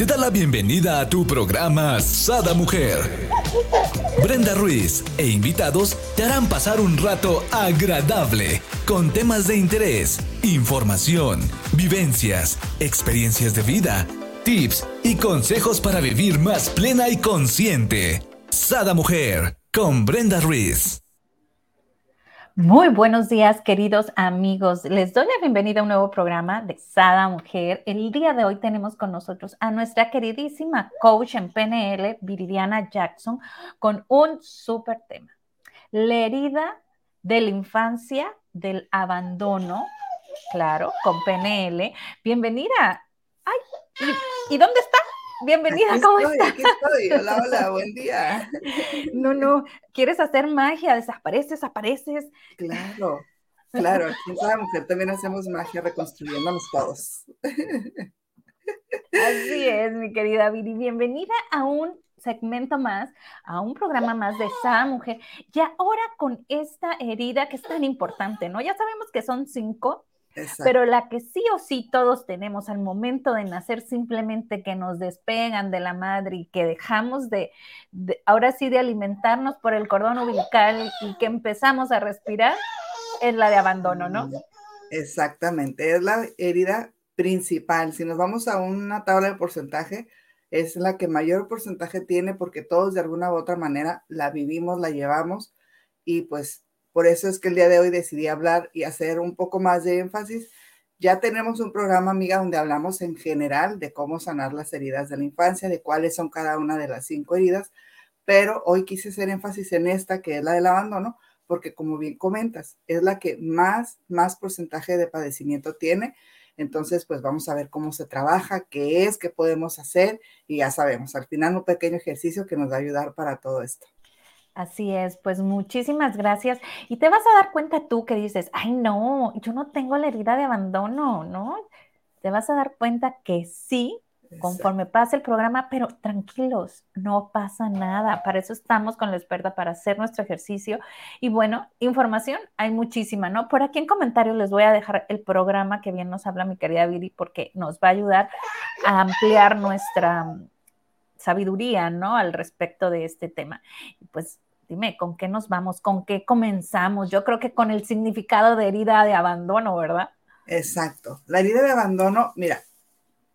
te da la bienvenida a tu programa Sada Mujer. Brenda Ruiz e invitados te harán pasar un rato agradable con temas de interés, información, vivencias, experiencias de vida, tips y consejos para vivir más plena y consciente. Sada Mujer con Brenda Ruiz. Muy buenos días, queridos amigos. Les doy la bienvenida a un nuevo programa de Sada Mujer. El día de hoy tenemos con nosotros a nuestra queridísima coach en PNL, Viridiana Jackson, con un súper tema. La herida de la infancia, del abandono, claro, con PNL. Bienvenida. Ay, ¿y, ¿y dónde está? Bienvenida, aquí ¿cómo estoy, estás? Aquí estoy, hola, hola, buen día. No, no, ¿quieres hacer magia? Desapareces, apareces. Claro, claro, aquí en Sada Mujer también hacemos magia reconstruyéndonos todos. Así es, mi querida Viri. Bienvenida a un segmento más, a un programa más de Sada Mujer. Y ahora con esta herida que es tan importante, ¿no? Ya sabemos que son cinco, Exacto. pero la que sí o sí todos tenemos al momento de nacer, simplemente que nos despegan de la madre y que dejamos de, de ahora sí, de alimentarnos por el cordón umbilical y que empezamos a respirar, es la de abandono, ¿no? Exactamente, es la herida principal. Si nos vamos a una tabla de porcentaje, es la que mayor porcentaje tiene porque todos de alguna u otra manera la vivimos, la llevamos y pues por eso es que el día de hoy decidí hablar y hacer un poco más de énfasis. Ya tenemos un programa, amiga, donde hablamos en general de cómo sanar las heridas de la infancia, de cuáles son cada una de las cinco heridas, pero hoy quise hacer énfasis en esta, que es la del abandono, porque como bien comentas, es la que más, más porcentaje de padecimiento tiene. Entonces, pues vamos a ver cómo se trabaja, qué es, qué podemos hacer y ya sabemos, al final un pequeño ejercicio que nos va a ayudar para todo esto. Así es, pues muchísimas gracias. Y te vas a dar cuenta tú que dices, ay no, yo no tengo la herida de abandono, ¿no? Te vas a dar cuenta que sí, conforme pase el programa, pero tranquilos, no pasa nada. Para eso estamos con la experta, para hacer nuestro ejercicio. Y bueno, información hay muchísima, ¿no? Por aquí en comentarios les voy a dejar el programa que bien nos habla mi querida Viri, porque nos va a ayudar a ampliar nuestra sabiduría, ¿no? Al respecto de este tema. Y pues ¿con qué nos vamos? ¿Con qué comenzamos? Yo creo que con el significado de herida de abandono, ¿verdad? Exacto. La herida de abandono, mira,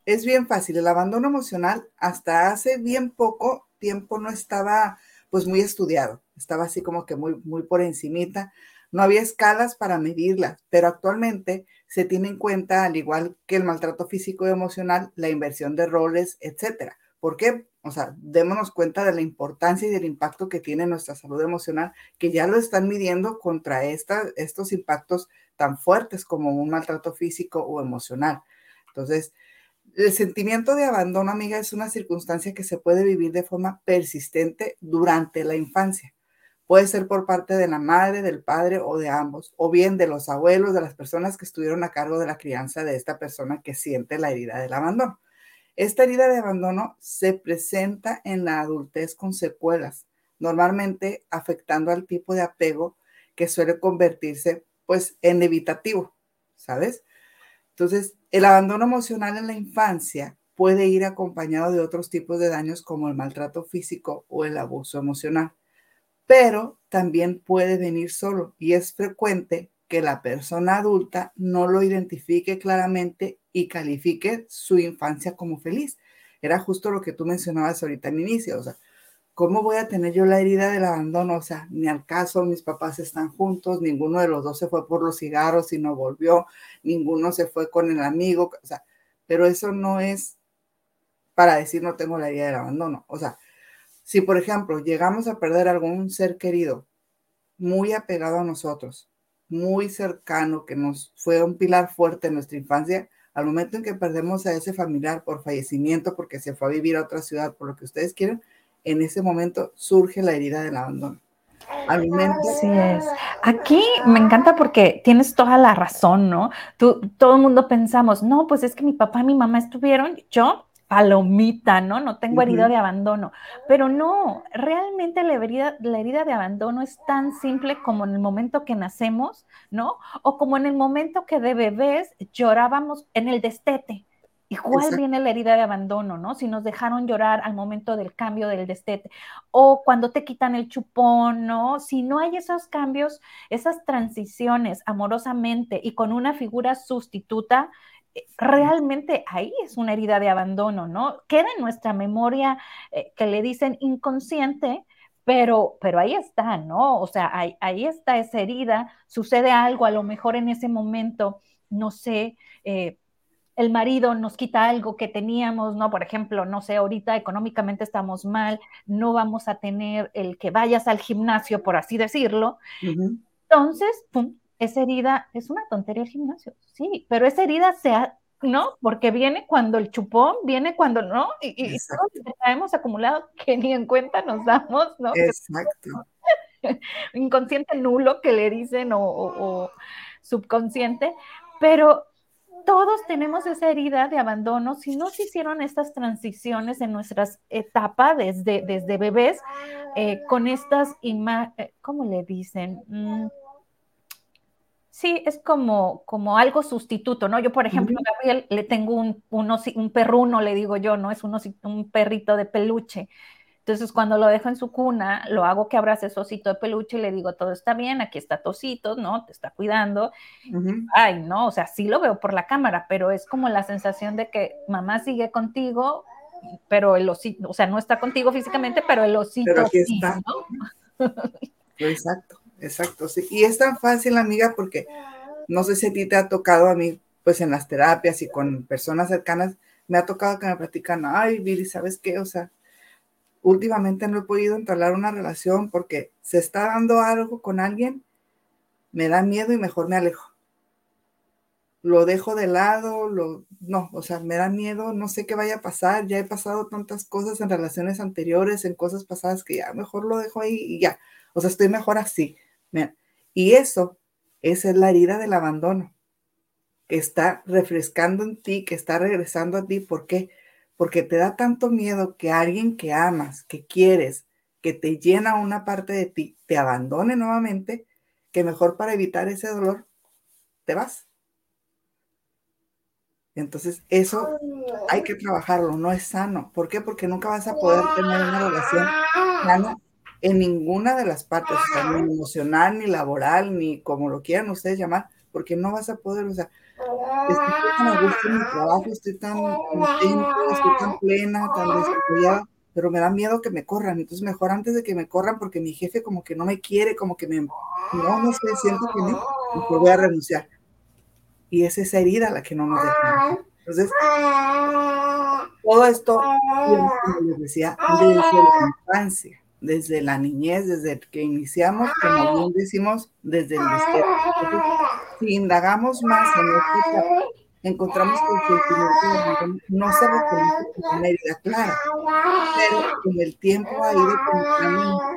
es bien fácil. El abandono emocional hasta hace bien poco tiempo no estaba pues muy estudiado. Estaba así como que muy, muy por encimita. No había escalas para medirla, pero actualmente se tiene en cuenta, al igual que el maltrato físico y emocional, la inversión de roles, etcétera. ¿Por qué? O sea, démonos cuenta de la importancia y del impacto que tiene nuestra salud emocional, que ya lo están midiendo contra estos impactos tan fuertes como un maltrato físico o emocional. Entonces, el sentimiento de abandono, amiga, es una circunstancia que se puede vivir de forma persistente durante la infancia. Puede ser por parte de la madre, del padre o de ambos, o bien de los abuelos, de las personas que estuvieron a cargo de la crianza de esta persona que siente la herida del abandono. Esta herida de abandono se presenta en la adultez con secuelas, normalmente afectando al tipo de apego que suele convertirse pues en evitativo, ¿sabes? Entonces, el abandono emocional en la infancia puede ir acompañado de otros tipos de daños como el maltrato físico o el abuso emocional, pero también puede venir solo y es frecuente que la persona adulta no lo identifique claramente y califique su infancia como feliz. Era justo lo que tú mencionabas ahorita al inicio, o sea, ¿cómo voy a tener yo la herida del abandono? O sea, ni al caso, mis papás están juntos, ninguno de los dos se fue por los cigarros y no volvió, ninguno se fue con el amigo, o sea, pero eso no es para decir no tengo la herida del abandono. O sea, si por ejemplo llegamos a perder algún ser querido muy apegado a nosotros, muy cercano, que nos fue un pilar fuerte en nuestra infancia, al momento en que perdemos a ese familiar por fallecimiento, porque se fue a vivir a otra ciudad, por lo que ustedes quieren, en ese momento surge la herida del abandono. Así es. Aquí me encanta porque tienes toda la razón, ¿no? Tú, todo el mundo pensamos, no, pues es que mi papá y mi mamá estuvieron, yo palomita, ¿no? No tengo herida de abandono. Pero no, realmente la herida, la herida de abandono es tan simple como en el momento que nacemos, ¿no? O como en el momento que de bebés llorábamos en el destete. Igual viene la herida de abandono, ¿no? Si nos dejaron llorar al momento del cambio del destete o cuando te quitan el chupón, ¿no? Si no hay esos cambios, esas transiciones amorosamente y con una figura sustituta, realmente ahí es una herida de abandono, ¿no? Queda en nuestra memoria eh, que le dicen inconsciente, pero, pero ahí está, ¿no? O sea, ahí, ahí, está esa herida, sucede algo a lo mejor en ese momento, no sé, eh, el marido nos quita algo que teníamos, ¿no? Por ejemplo, no sé, ahorita económicamente estamos mal, no vamos a tener el que vayas al gimnasio, por así decirlo. Entonces, pum, esa herida es una tontería el gimnasio, sí, pero esa herida se ha, ¿no? Porque viene cuando el chupón, viene cuando no, y, y todo lo que traemos acumulado que ni en cuenta nos damos, ¿no? Exacto. Inconsciente nulo que le dicen o, o subconsciente, pero todos tenemos esa herida de abandono. Si no se hicieron estas transiciones en nuestras etapas desde, desde bebés, eh, con estas imágenes, eh, ¿cómo le dicen? Mm, sí, es como, como algo sustituto, ¿no? Yo, por ejemplo, a Gabriel le tengo un, un perruno, le digo yo, ¿no? Es un perrito de peluche. Entonces, cuando lo dejo en su cuna, lo hago que abrace su osito de peluche y le digo, todo está bien, aquí está Tosito, ¿no? Te está cuidando. Ay, no, o sea, sí lo veo por la cámara, pero es como la sensación de que mamá sigue contigo, pero el osito, o sea, no está contigo físicamente, pero el osito pero aquí está. ¿no? Exacto, exacto. Sí. Y es tan fácil, amiga, porque no sé si a ti te ha tocado a mí, pues en las terapias y con personas cercanas, me ha tocado que me platican, ay, Billy, ¿sabes qué? O sea, últimamente no he podido entablar una relación porque se está dando algo con alguien, me da miedo y mejor me alejo. Lo dejo de lado, lo, no, o sea, me da miedo, no sé qué vaya a pasar, ya he pasado tantas cosas en relaciones anteriores, en cosas pasadas que ya mejor lo dejo ahí y ya, o sea, estoy mejor así. Y eso, esa es la herida del abandono, que está refrescando en ti, que está regresando a ti, ¿por qué? porque te da tanto miedo que alguien que amas, que quieres, que te llena una parte de ti, te abandone nuevamente, que mejor para evitar ese dolor, te vas. Entonces, eso hay que trabajarlo, no es sano. ¿Por qué? Porque nunca vas a poder tener una relación sana en ninguna de las partes, ni emocional, ni laboral, ni como lo quieran ustedes llamar, porque no vas a poder, o sea, estoy tan a gusto en mi trabajo, estoy tan contenta, estoy tan plena, tan desarrollada, pero me da miedo que me corran. Entonces, mejor antes de que me corran, porque mi jefe como que no me quiere, como que me, no, no sé, siento que no, mejor voy a renunciar. Y es esa herida la que no nos deja. Entonces, todo esto, como les decía, desde la infancia desde la niñez, desde que iniciamos, como bien decimos, desde el. Si indagamos más en esto, encontramos que el sentimiento no se reconoce como una herida clara, pero con el tiempo ha ido a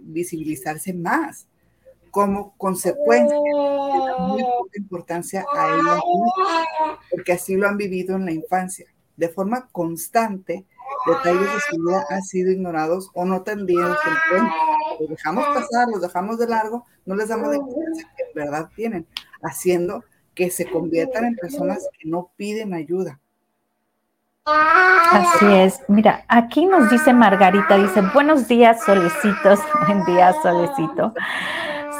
visibilizarse más como consecuencia de muy poca importancia a ella porque así lo han vivido en la infancia. De forma constante, detalles de su vida han sido ignorados o no tendrían en cuenta. Los dejamos pasar, los dejamos de largo, no les damos de importancia que en verdad tienen, haciendo que se conviertan en personas que no piden ayuda. Así es. Mira, aquí nos dice Margarita, dice, buenos días, solecitos. Buen día, solecito.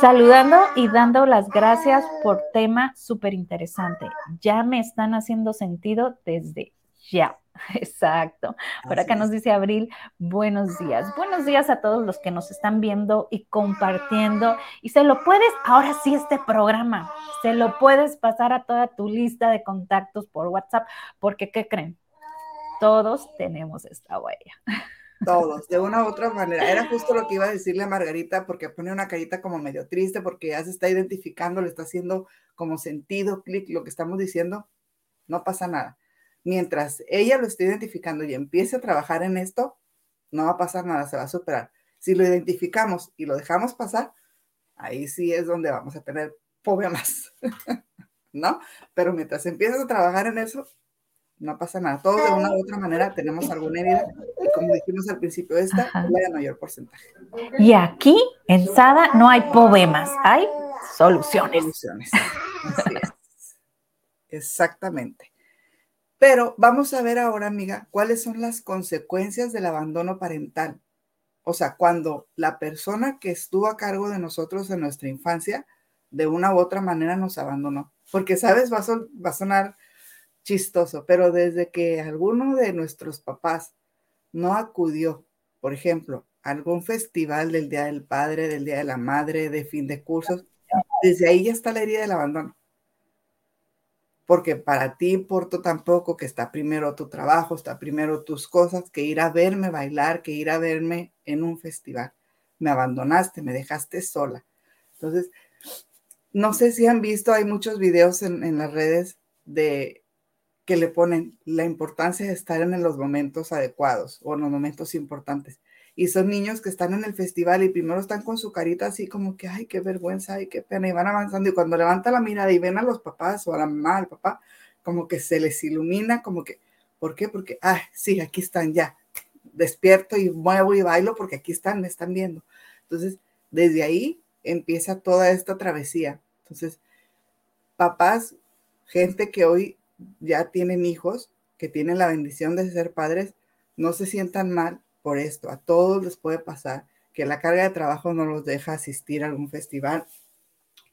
Saludando y dando las gracias por tema súper interesante. Ya me están haciendo sentido desde ya. Exacto. Por acá nos dice Abril, buenos días. Buenos días a todos los que nos están viendo y compartiendo. Y se lo puedes, ahora sí, este programa, se lo puedes pasar a toda tu lista de contactos por WhatsApp, porque ¿qué creen? Todos tenemos esta huella. Todos, de una u otra manera. Era justo lo que iba a decirle a Margarita, porque pone una carita como medio triste, porque ya se está identificando, le está haciendo como sentido, clic, lo que estamos diciendo. No pasa nada mientras ella lo esté identificando y empiece a trabajar en esto, no va a pasar nada, se va a superar. Si lo identificamos y lo dejamos pasar, ahí sí es donde vamos a tener problemas, ¿no? Pero mientras empiezas a trabajar en eso, no pasa nada. Todos de una u otra manera tenemos alguna herida y como dijimos al principio, esta es la de mayor porcentaje. Y aquí en SADA no hay problemas, hay soluciones. Soluciones. Así es. Exactamente. Pero vamos a ver ahora, amiga, cuáles son las consecuencias del abandono parental. O sea, cuando la persona que estuvo a cargo de nosotros en nuestra infancia, de una u otra manera nos abandonó. Porque, ¿sabes? Va a, sonar chistoso, pero desde que alguno de nuestros papás no acudió, por ejemplo, a algún festival del Día del Padre, del Día de la Madre, de fin de cursos, desde ahí ya está la herida del abandono porque para ti importa tampoco que está primero tu trabajo, está primero tus cosas, que ir a verme bailar, que ir a verme en un festival. Me abandonaste, me dejaste sola. Entonces, no sé si han visto, hay muchos videos en, las redes de que le ponen la importancia de estar en los momentos adecuados o en los momentos importantes y son niños que están en el festival y primero están con su carita así como que, ay, qué vergüenza, ay, qué pena, y van avanzando y cuando levanta la mirada y ven a los papás o a la mamá, al papá, como que se les ilumina, como que, ¿por qué? Porque, ay, sí, aquí están ya, despierto y muevo y bailo porque aquí están, me están viendo. Entonces, desde ahí empieza toda esta travesía. Entonces, papás, gente que hoy ya tienen hijos, que tienen la bendición de ser padres, no se sientan mal por esto. A todos les puede pasar que la carga de trabajo no los deja asistir a algún festival,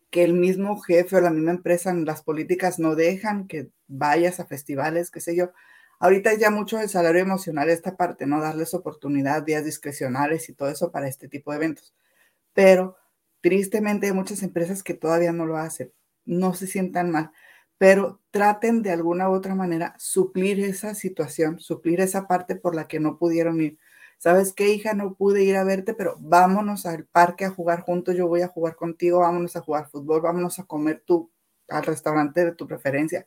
que el mismo jefe o la misma empresa las políticas no dejan que vayas a festivales, qué sé yo. Ahorita ya mucho el salario emocional, esta parte, ¿no? Darles oportunidad, días discrecionales y todo eso para este tipo de eventos. Pero tristemente hay muchas empresas que todavía no lo hacen. No se sientan mal pero traten de alguna u otra manera suplir esa situación, suplir esa parte por la que no pudieron ir. ¿Sabes qué, hija? No pude ir a verte, pero vámonos al parque a jugar juntos, yo voy a jugar contigo, vámonos a jugar fútbol, vámonos a comer tú al restaurante de tu preferencia.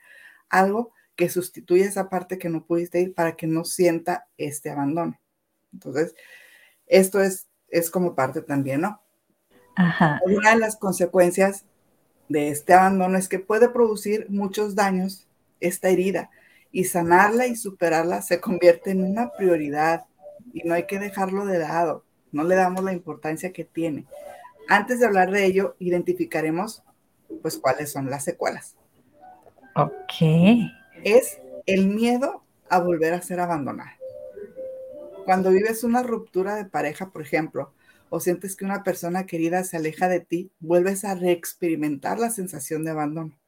Algo que sustituya esa parte que no pudiste ir para que no sienta este abandono. Entonces, esto es, es como parte también, ¿no? Ajá. Una de las consecuencias de este abandono es que puede producir muchos daños esta herida y sanarla y superarla se convierte en una prioridad y no hay que dejarlo de lado, no le damos la importancia que tiene. Antes de hablar de ello, identificaremos pues cuáles son las secuelas. Ok. Es el miedo a volver a ser abandonada. Cuando vives una ruptura de pareja, por ejemplo, o sientes que una persona querida se aleja de ti, vuelves a reexperimentar la sensación de abandono.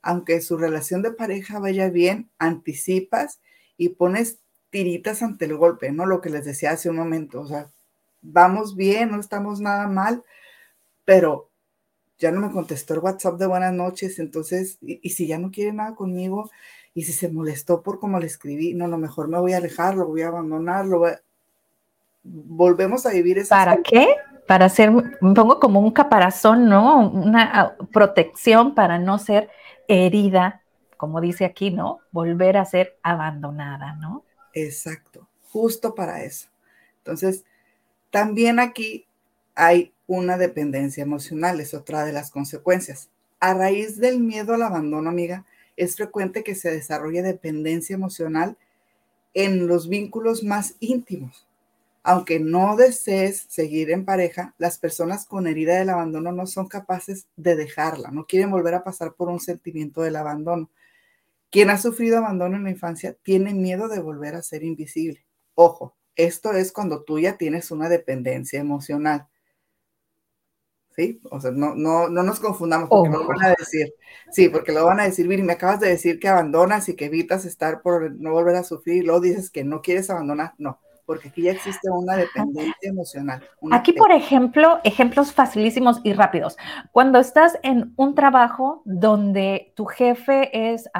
Aunque su relación de pareja vaya bien, anticipas y pones tiritas ante el golpe, ¿no? Lo que les decía hace un momento, o sea, vamos bien, no estamos nada mal, pero ya no me contestó el WhatsApp de buenas noches, entonces, y, si ya no quiere nada conmigo, y si se molestó por cómo le escribí, no, lo mejor me voy a alejar, lo voy a abandonar, lo volvemos a vivir esa... ¿Para qué? Para hacer, me pongo como un caparazón, ¿no? Una ah, protección para no ser herida, como dice aquí, ¿no? Volver a ser abandonada, ¿no? Exacto, justo para eso. Entonces, también aquí hay una dependencia emocional, es otra de las consecuencias. A raíz del miedo al abandono, amiga, es frecuente que se desarrolle dependencia emocional en los vínculos más íntimos. Aunque no desees seguir en pareja, las personas con herida del abandono no son capaces de dejarla, no quieren volver a pasar por un sentimiento del abandono. Quien ha sufrido abandono en la infancia tiene miedo de volver a ser invisible. Ojo, esto es cuando tú ya tienes una dependencia emocional. ¿Sí? O sea, no, no, no nos confundamos porque lo van a decir. Sí, porque lo van a decir, Viri, me acabas de decir que abandonas y que evitas estar por no volver a sufrir, y luego dices que no quieres abandonar. No, porque aquí ya existe una dependencia emocional. aquí, por ejemplo, ejemplos facilísimos y rápidos. Cuando estás en un trabajo donde tu jefe es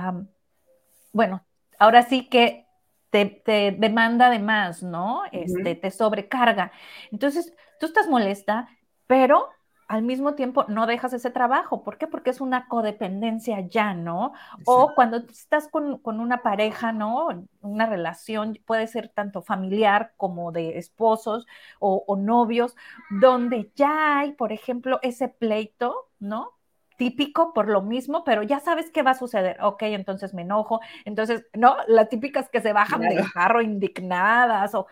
bueno, ahora sí que te, demanda de más, ¿no? Este, Te sobrecarga. Entonces, tú estás molesta, pero al mismo tiempo no dejas ese trabajo. ¿Por qué? Porque es una codependencia ya, ¿no? O cuando estás con, una pareja, ¿no? Una relación puede ser tanto familiar como de esposos o, o novios, donde ya hay, por ejemplo, ese pleito, ¿no? Típico por lo mismo, pero ya sabes qué va a suceder. Ok, entonces me enojo. Entonces, ¿no? Las típicas que se bajan del carro indignadas o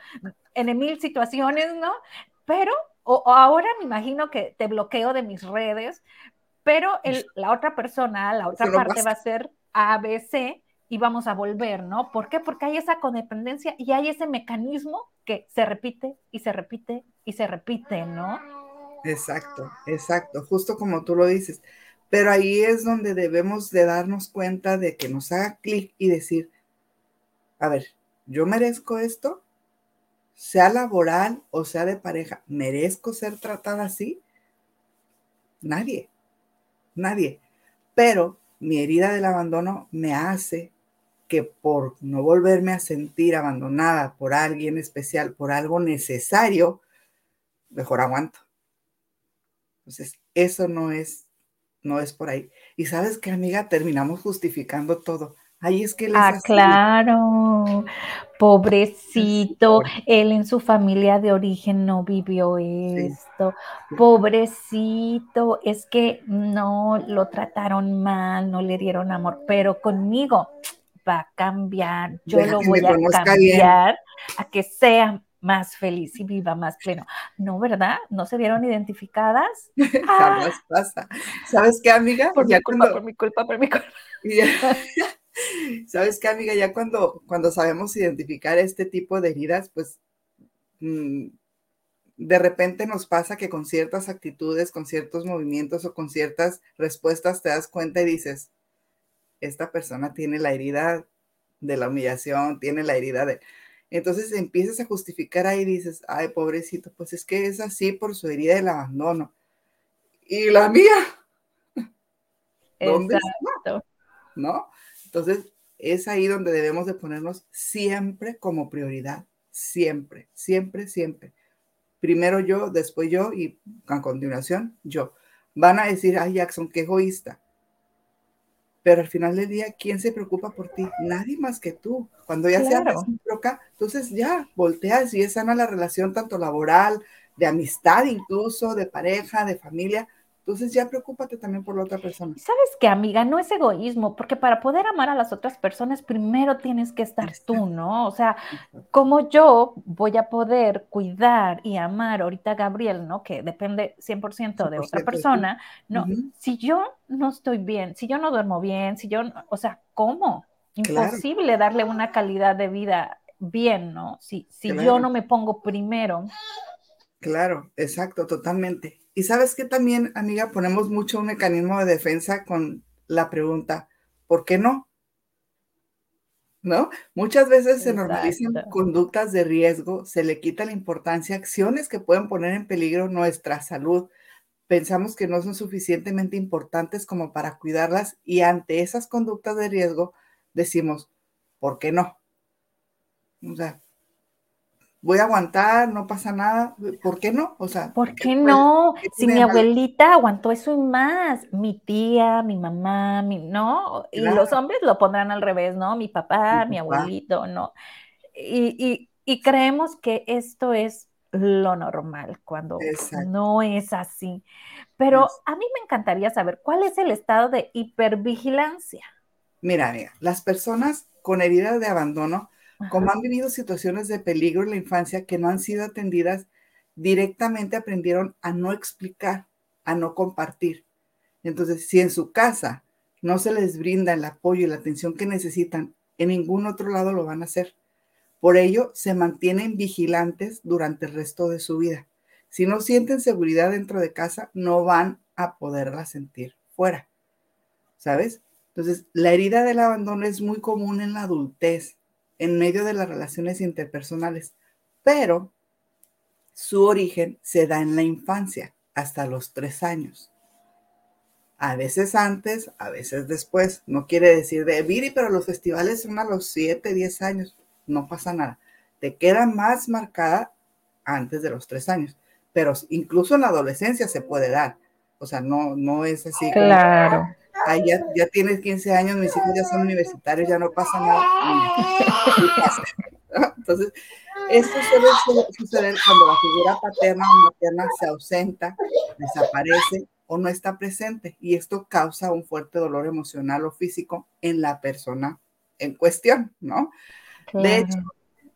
en mil situaciones, ¿no? Pero, o, ahora me imagino que te bloqueo de mis redes, pero el, la otra persona, la otra parte va a ser ABC y vamos a volver, ¿no? ¿Por qué? Porque hay esa codependencia y hay ese mecanismo que se repite y se repite y se repite, ¿no? Exacto, exacto, justo como tú lo dices. Pero ahí es donde debemos de darnos cuenta de que nos haga clic y decir, a ver, yo merezco esto, sea laboral o sea de pareja, ¿merezco ser tratada así? Nadie, nadie. Pero mi herida del abandono me hace que por no volverme a sentir abandonada por alguien especial, por algo necesario, mejor aguanto. Entonces, eso no es, no es por ahí. Y sabes que, amiga, terminamos justificando todo. Ahí es que Ah, claro. Pobrecito, él en su familia de origen no vivió esto. Pobrecito, es que no lo trataron mal, no le dieron amor, pero conmigo va a cambiar. Yo lo voy a cambiar a que sea más feliz y viva más pleno. No, ¿verdad? ¿No se vieron identificadas? Jamás pasa. ¿Sabes qué, amiga? Por mi culpa, por mi culpa, por mi culpa. ¿Sabes qué, amiga? Ya cuando, cuando sabemos identificar este tipo de heridas, pues mm, de repente nos pasa que con ciertas actitudes, con ciertos movimientos o con ciertas respuestas te das cuenta y dices, esta persona tiene la herida de la humillación, tiene la herida de... Entonces empiezas a justificar ahí y dices, ay, pobrecito, pues es que es así por su herida del abandono. Y la mía. ¿Dónde está? ¿No? Entonces, es ahí donde debemos de ponernos siempre como prioridad, siempre, siempre, siempre. Primero yo, después yo y a continuación yo. Van a decir, ay Jackson, qué egoísta. Pero al final del día, ¿quién se preocupa por ti? Nadie más que tú. Cuando ya sea recíproca, entonces ya volteas y es sana la relación tanto laboral, de amistad incluso, de pareja, de familia, entonces ya preocúpate también por la otra persona. ¿Sabes qué, amiga? No es egoísmo, porque para poder amar a las otras personas, primero tienes que estar tú, ¿no? O sea, como yo voy a poder cuidar y amar ahorita a Gabriel, ¿no? Que depende 100% de otra persona, ¿no? Si yo no estoy bien, si yo no duermo bien, si yo, o sea, ¿cómo? Imposible darle una calidad de vida bien, ¿no? Si, si yo no me pongo primero. Claro, exacto, totalmente. Y sabes que también, amiga, ponemos mucho un mecanismo de defensa con la pregunta, ¿por qué no? ¿No? Muchas veces se normalizan conductas de riesgo, se le quita la importancia a acciones que pueden poner en peligro nuestra salud. Pensamos que no son suficientemente importantes como para cuidarlas y ante esas conductas de riesgo decimos, ¿por qué no? O sea, voy a aguantar, no pasa nada, ¿por qué no? O sea, ¿por qué no? si mi abuelita aguantó eso y más, mi tía, mi mamá, mi, ¿no? Y los hombres lo pondrán al revés, ¿no? Mi papá, mi, abuelito, ¿no? Y, creemos que esto es lo normal cuando no es así. Pero a mí me encantaría saber cuál es el estado de hipervigilancia. Mira, mira, las personas con heridas de abandono como han vivido situaciones de peligro en la infancia que no han sido atendidas, directamente aprendieron a no explicar, a no compartir. Entonces, si en su casa no se les brinda el apoyo y la atención que necesitan, en ningún otro lado lo van a hacer. Por ello, se mantienen vigilantes durante el resto de su vida. Si no sienten seguridad dentro de casa, no van a poderla sentir fuera. ¿Sabes? Entonces, la herida del abandono es muy común en la adultez en medio de las relaciones interpersonales, pero su origen se da en la infancia, hasta los tres años. A veces antes, a veces después. No quiere decir de Viri, pero los festivales son a los siete, diez años. No pasa nada. Te queda más marcada antes de los tres años. Pero incluso en la adolescencia se puede dar. O sea, no, no es así. Claro ya, ya tienes 15 años, mis hijos ya son universitarios, ya no pasa nada. Entonces, esto suele suceder cuando la figura paterna o materna se ausenta, desaparece o no está presente y esto causa un fuerte dolor emocional o físico en la persona en cuestión, ¿no? De hecho,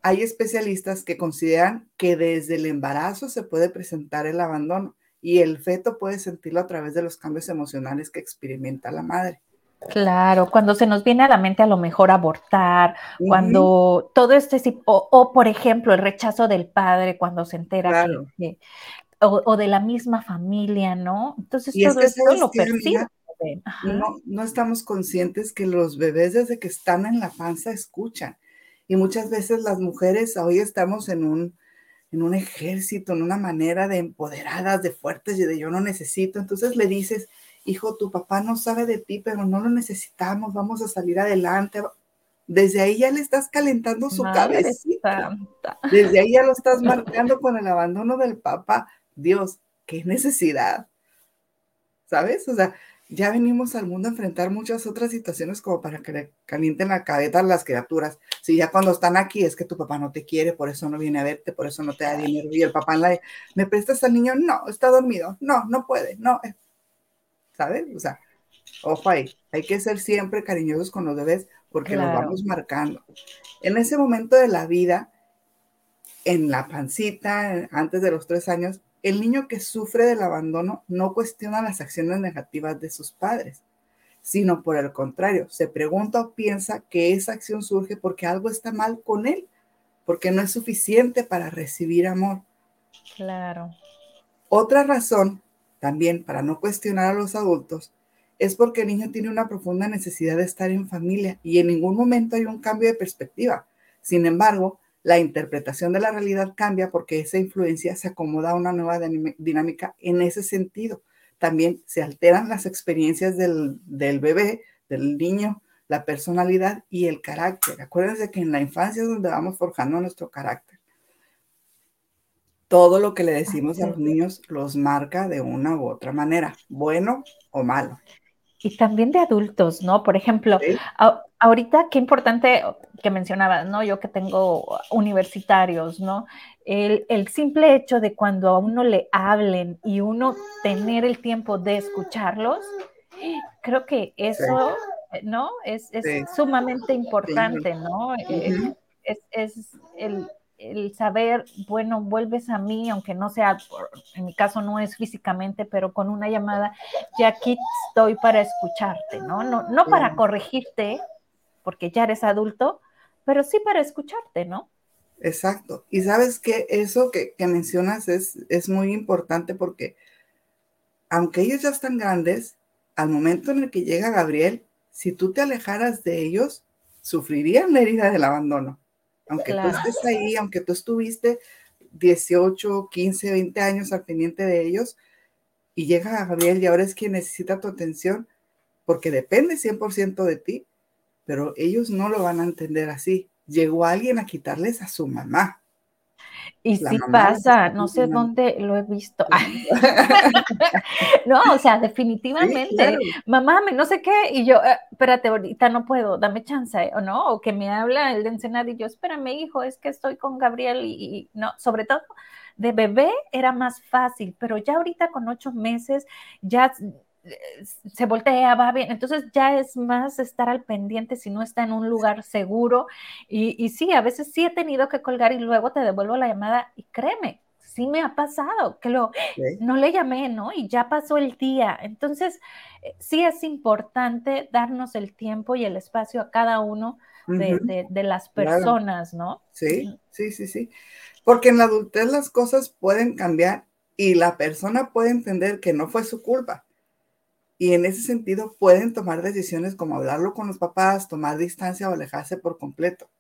hay especialistas que consideran que desde el embarazo se puede presentar el abandono y el feto puede sentirlo a través de los cambios emocionales que experimenta la madre. Claro, cuando se nos viene a la mente a lo mejor abortar, cuando todo este, o, o, por ejemplo el rechazo del padre cuando se entera que, o, de la misma familia, ¿no? Entonces todo eso lo percibe. No, no estamos conscientes que los bebés desde que están en la panza escuchan. Y muchas veces las mujeres hoy estamos en un, en un ejército, en una manera de empoderadas, de fuertes y de yo no necesito. Entonces le dices, hijo, tu papá no sabe de ti, pero no lo necesitamos, vamos a salir adelante. Desde ahí ya le estás calentando su cabeza. Desde ahí ya lo estás marcando con el abandono del papá. Dios, qué necesidad. ¿Sabes? O sea, ya venimos al mundo a enfrentar muchas otras situaciones como para que le calienten la cabeza a las criaturas. Si ya cuando están aquí es que tu papá no te quiere, por eso no viene a verte, por eso no te da dinero. Y el papá la ¿me prestas al niño? No, está dormido. No, no puede. No. ¿Sabes? O sea, ojo ahí. Hay que ser siempre cariñosos con los bebés porque los vamos marcando. En ese momento de la vida, en la pancita, antes de los tres años, el niño que sufre del abandono no cuestiona las acciones negativas de sus padres, sino por el contrario, se pregunta o piensa que esa acción surge porque algo está mal con él, porque no es suficiente para recibir amor. Claro. Otra razón, también para no cuestionar a los adultos, es porque el niño tiene una profunda necesidad de estar en familia y en ningún momento hay un cambio de perspectiva. Sin embargo, la interpretación de la realidad cambia porque esa influencia se acomoda a una nueva dinámica en ese sentido. También se alteran las experiencias del, bebé, del niño, la personalidad y el carácter. Acuérdense que en la infancia es donde vamos forjando nuestro carácter. Todo lo que le decimos a los niños los marca de una u otra manera, bueno o malo y también de adultos, ¿no? Por ejemplo, ahorita qué importante que mencionabas, ¿no? Yo que tengo universitarios, ¿no? El, simple hecho de cuando a uno le hablen y uno tener el tiempo de escucharlos, creo que eso, ¿no? Es, sumamente importante, ¿no? Es, es el, el saber, bueno, vuelves a mí, aunque no sea, en mi caso no es físicamente, pero con una llamada, ya aquí estoy para escucharte, ¿no? No, no para corregirte, porque ya eres adulto, pero sí para escucharte, ¿no? Exacto. Y sabes que eso que, que mencionas es, es muy importante porque aunque ellos ya están grandes, al momento en el que llega Gabriel, si tú te alejaras de ellos, sufrirían la herida del abandono. Aunque tú estés ahí, aunque tú estuviste 18, 15, 20 años al pendiente de ellos, y llega Gabriel y ahora es quien necesita tu atención, porque depende 100% de ti, pero ellos no lo van a entender así. Llegó alguien a quitarles a su mamá. Y sí pasa, no sé dónde lo he visto. no, o sea, definitivamente, mamá, me no sé qué, y yo, eh, espérate, ahorita no puedo, dame chance, o no, o que me habla el de Ensenada y yo, espérame, hijo, es que estoy con Gabriel y, no, sobre todo de bebé era más fácil, pero ya ahorita con ocho meses, ya se voltea, va bien. Entonces ya es más estar al pendiente si no está en un lugar seguro. Y, y, sí, a veces sí he tenido que colgar y luego te devuelvo la llamada y créeme, sí me ha pasado que lo, no le llamé, ¿no? Y ya pasó el día. Entonces, eh, sí es importante darnos el tiempo y el espacio a cada uno de, de, las personas, ¿no? Sí, sí, sí, sí. Porque en la adultez las cosas pueden cambiar y la persona puede entender que no fue su culpa y en ese sentido pueden tomar decisiones como hablarlo con los papás, tomar distancia o alejarse por completo,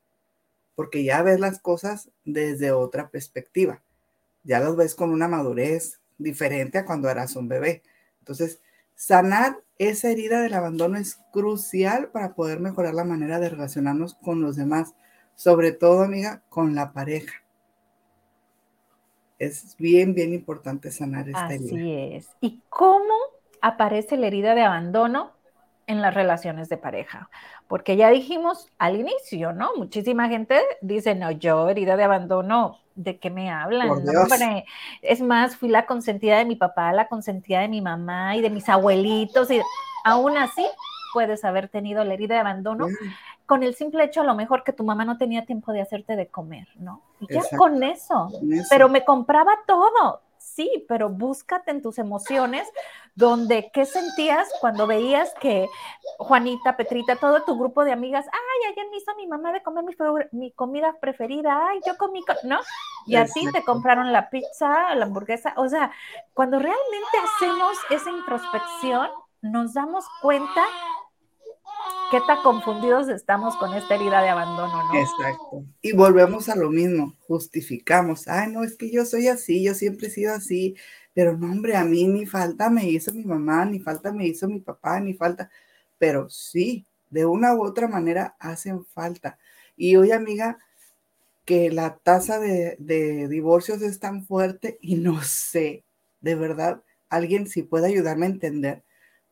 porque ya ves las cosas desde otra perspectiva. Ya las ves con una madurez diferente a cuando eras un bebé. Entonces, sanar esa herida del abandono es crucial para poder mejorar la manera de relacionarnos con los demás, sobre todo, amiga, con la pareja. Es bien, bien importante sanar esta herida. Así es. ¿Y cómo aparece la herida de abandono en las relaciones de pareja. Porque ya dijimos al inicio, ¿no? Muchísima gente dice, no, yo herida de abandono, ¿de qué me hablan? No, es más, fui la consentida de mi papá, la consentida de mi mamá y de mis abuelitos, y aún así puedes haber tenido la herida de abandono con el simple hecho a lo mejor que tu mamá no tenía tiempo de hacerte de comer, ¿no? Y ya con eso, pero me compraba todo, sí, pero búscate en tus emociones donde qué sentías cuando veías que Juanita, Petrita, todo tu grupo de amigas, ay, ayer me hizo mi mamá de comer mi, comida preferida, ay, yo comí, ¿no? Y así te compraron la pizza, la hamburguesa, o sea, cuando realmente hacemos esa introspección, nos damos cuenta qué tan confundidos estamos con esta herida de abandono, ¿no? Exacto. Y volvemos a lo mismo, justificamos, ay, no, es que yo soy así, yo siempre he sido así, pero no, hombre, a mí ni falta me hizo mi mamá, ni falta me hizo mi papá, ni falta, pero sí, de una u otra manera hacen falta. Y hoy, amiga, que la tasa de, de divorcios es tan fuerte y no sé, de verdad, alguien si puede ayudarme a entender,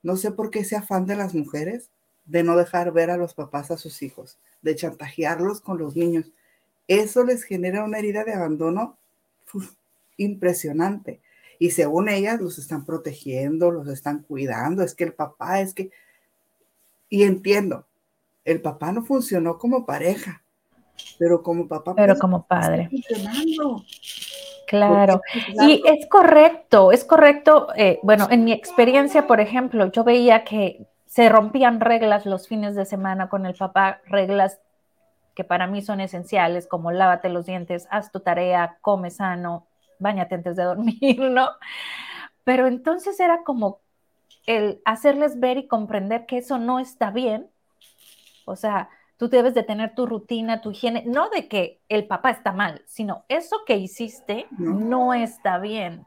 no sé por qué ese afán de las mujeres de no dejar ver a los papás a sus hijos, de chantajearlos con los niños. Eso les genera una herida de abandono impresionante. Y según ellas, los están protegiendo, los están cuidando. Es que el papá, es que... Y entiendo, el papá no funcionó como pareja, pero como papá. Pero como padre. Claro, y es correcto, es correcto. Eh, bueno, en mi experiencia, por ejemplo, yo veía que se rompían reglas los fines de semana con el papá, reglas que para mí son esenciales, como lávate los dientes, haz tu tarea, come sano, bañate antes de dormir, ¿no? Pero entonces era como el hacerles ver y comprender que eso no está bien. O sea, tú debes de tener tu rutina, tu higiene, no de que el papá está mal, sino eso que hiciste no está bien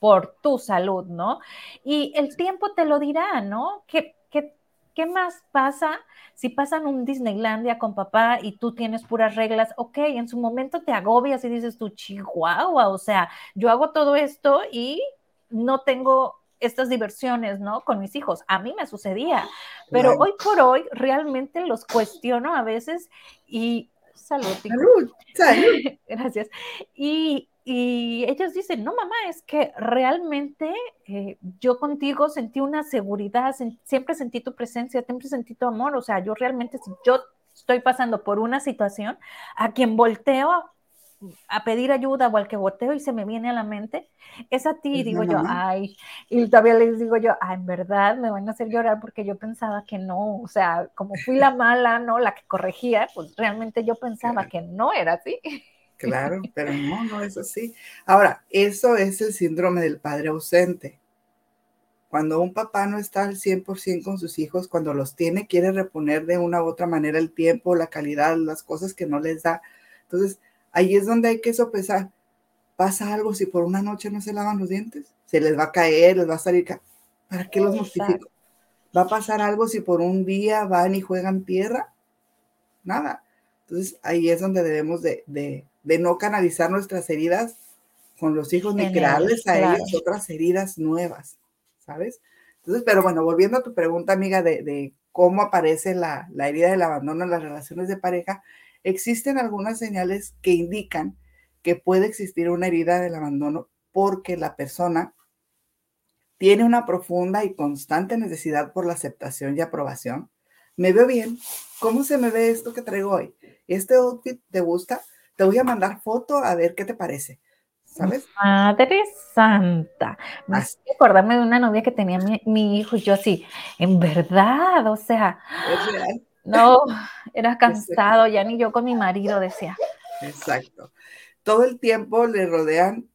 por tu salud, ¿no? Y el tiempo te lo dirá, ¿no? Que ¿Qué más pasa si pasan un Disneylandia con papá y tú tienes puras reglas? Ok, en su momento te agobias y dices tú, chihuahua, o sea, yo hago todo esto y no tengo estas diversiones, ¿no? Con mis hijos. A mí me sucedía, pero hoy por hoy realmente los cuestiono a veces y salud. Salud, salud. Gracias. Y, y ellos dicen, no, mamá, es que realmente eh, yo contigo sentí una seguridad, siempre sentí tu presencia, siempre sentí tu amor, o sea, yo realmente, si yo estoy pasando por una situación, a quien volteo a pedir ayuda o al que volteo y se me viene a la mente, es a ti, digo yo, ay, y todavía les digo yo, ay, en verdad me van a hacer llorar porque yo pensaba que no, o sea, como fui la mala, ¿no? La que corregía, pues realmente yo pensaba que no era así. Claro, pero no, no es así. Ahora, eso es el síndrome del padre ausente. Cuando un papá no está al 100% con sus hijos, cuando los tiene, quiere reponer de una u otra manera el tiempo, la calidad, las cosas que no les da. Entonces, ahí es donde hay que sopesar. ¿Pasa algo si por una noche no se lavan los dientes? ¿Se les va a caer, les va a salir? ¿Para qué los mortifico? ¿Va a pasar algo si por un día van y juegan tierra? Nada. Entonces, ahí es donde debemos de, de no canalizar nuestras heridas con los hijos ni crearles a ellos otras heridas nuevas, ¿sabes? Entonces, pero bueno, volviendo a tu pregunta, amiga, de, cómo aparece la, la, herida del abandono en las relaciones de pareja, existen algunas señales que indican que puede existir una herida del abandono porque la persona tiene una profunda y constante necesidad por la aceptación y aprobación. ¿Me veo bien? ¿Cómo se me ve esto que traigo hoy? ¿Este outfit te gusta? Te voy a mandar foto a ver qué te parece. ¿Sabes? Madre Santa. Me acordarme de una novia que tenía mi, hijo y yo así, en verdad, o sea, no, era cansado, ya ni yo con mi marido decía. Exacto. Todo el tiempo le rodean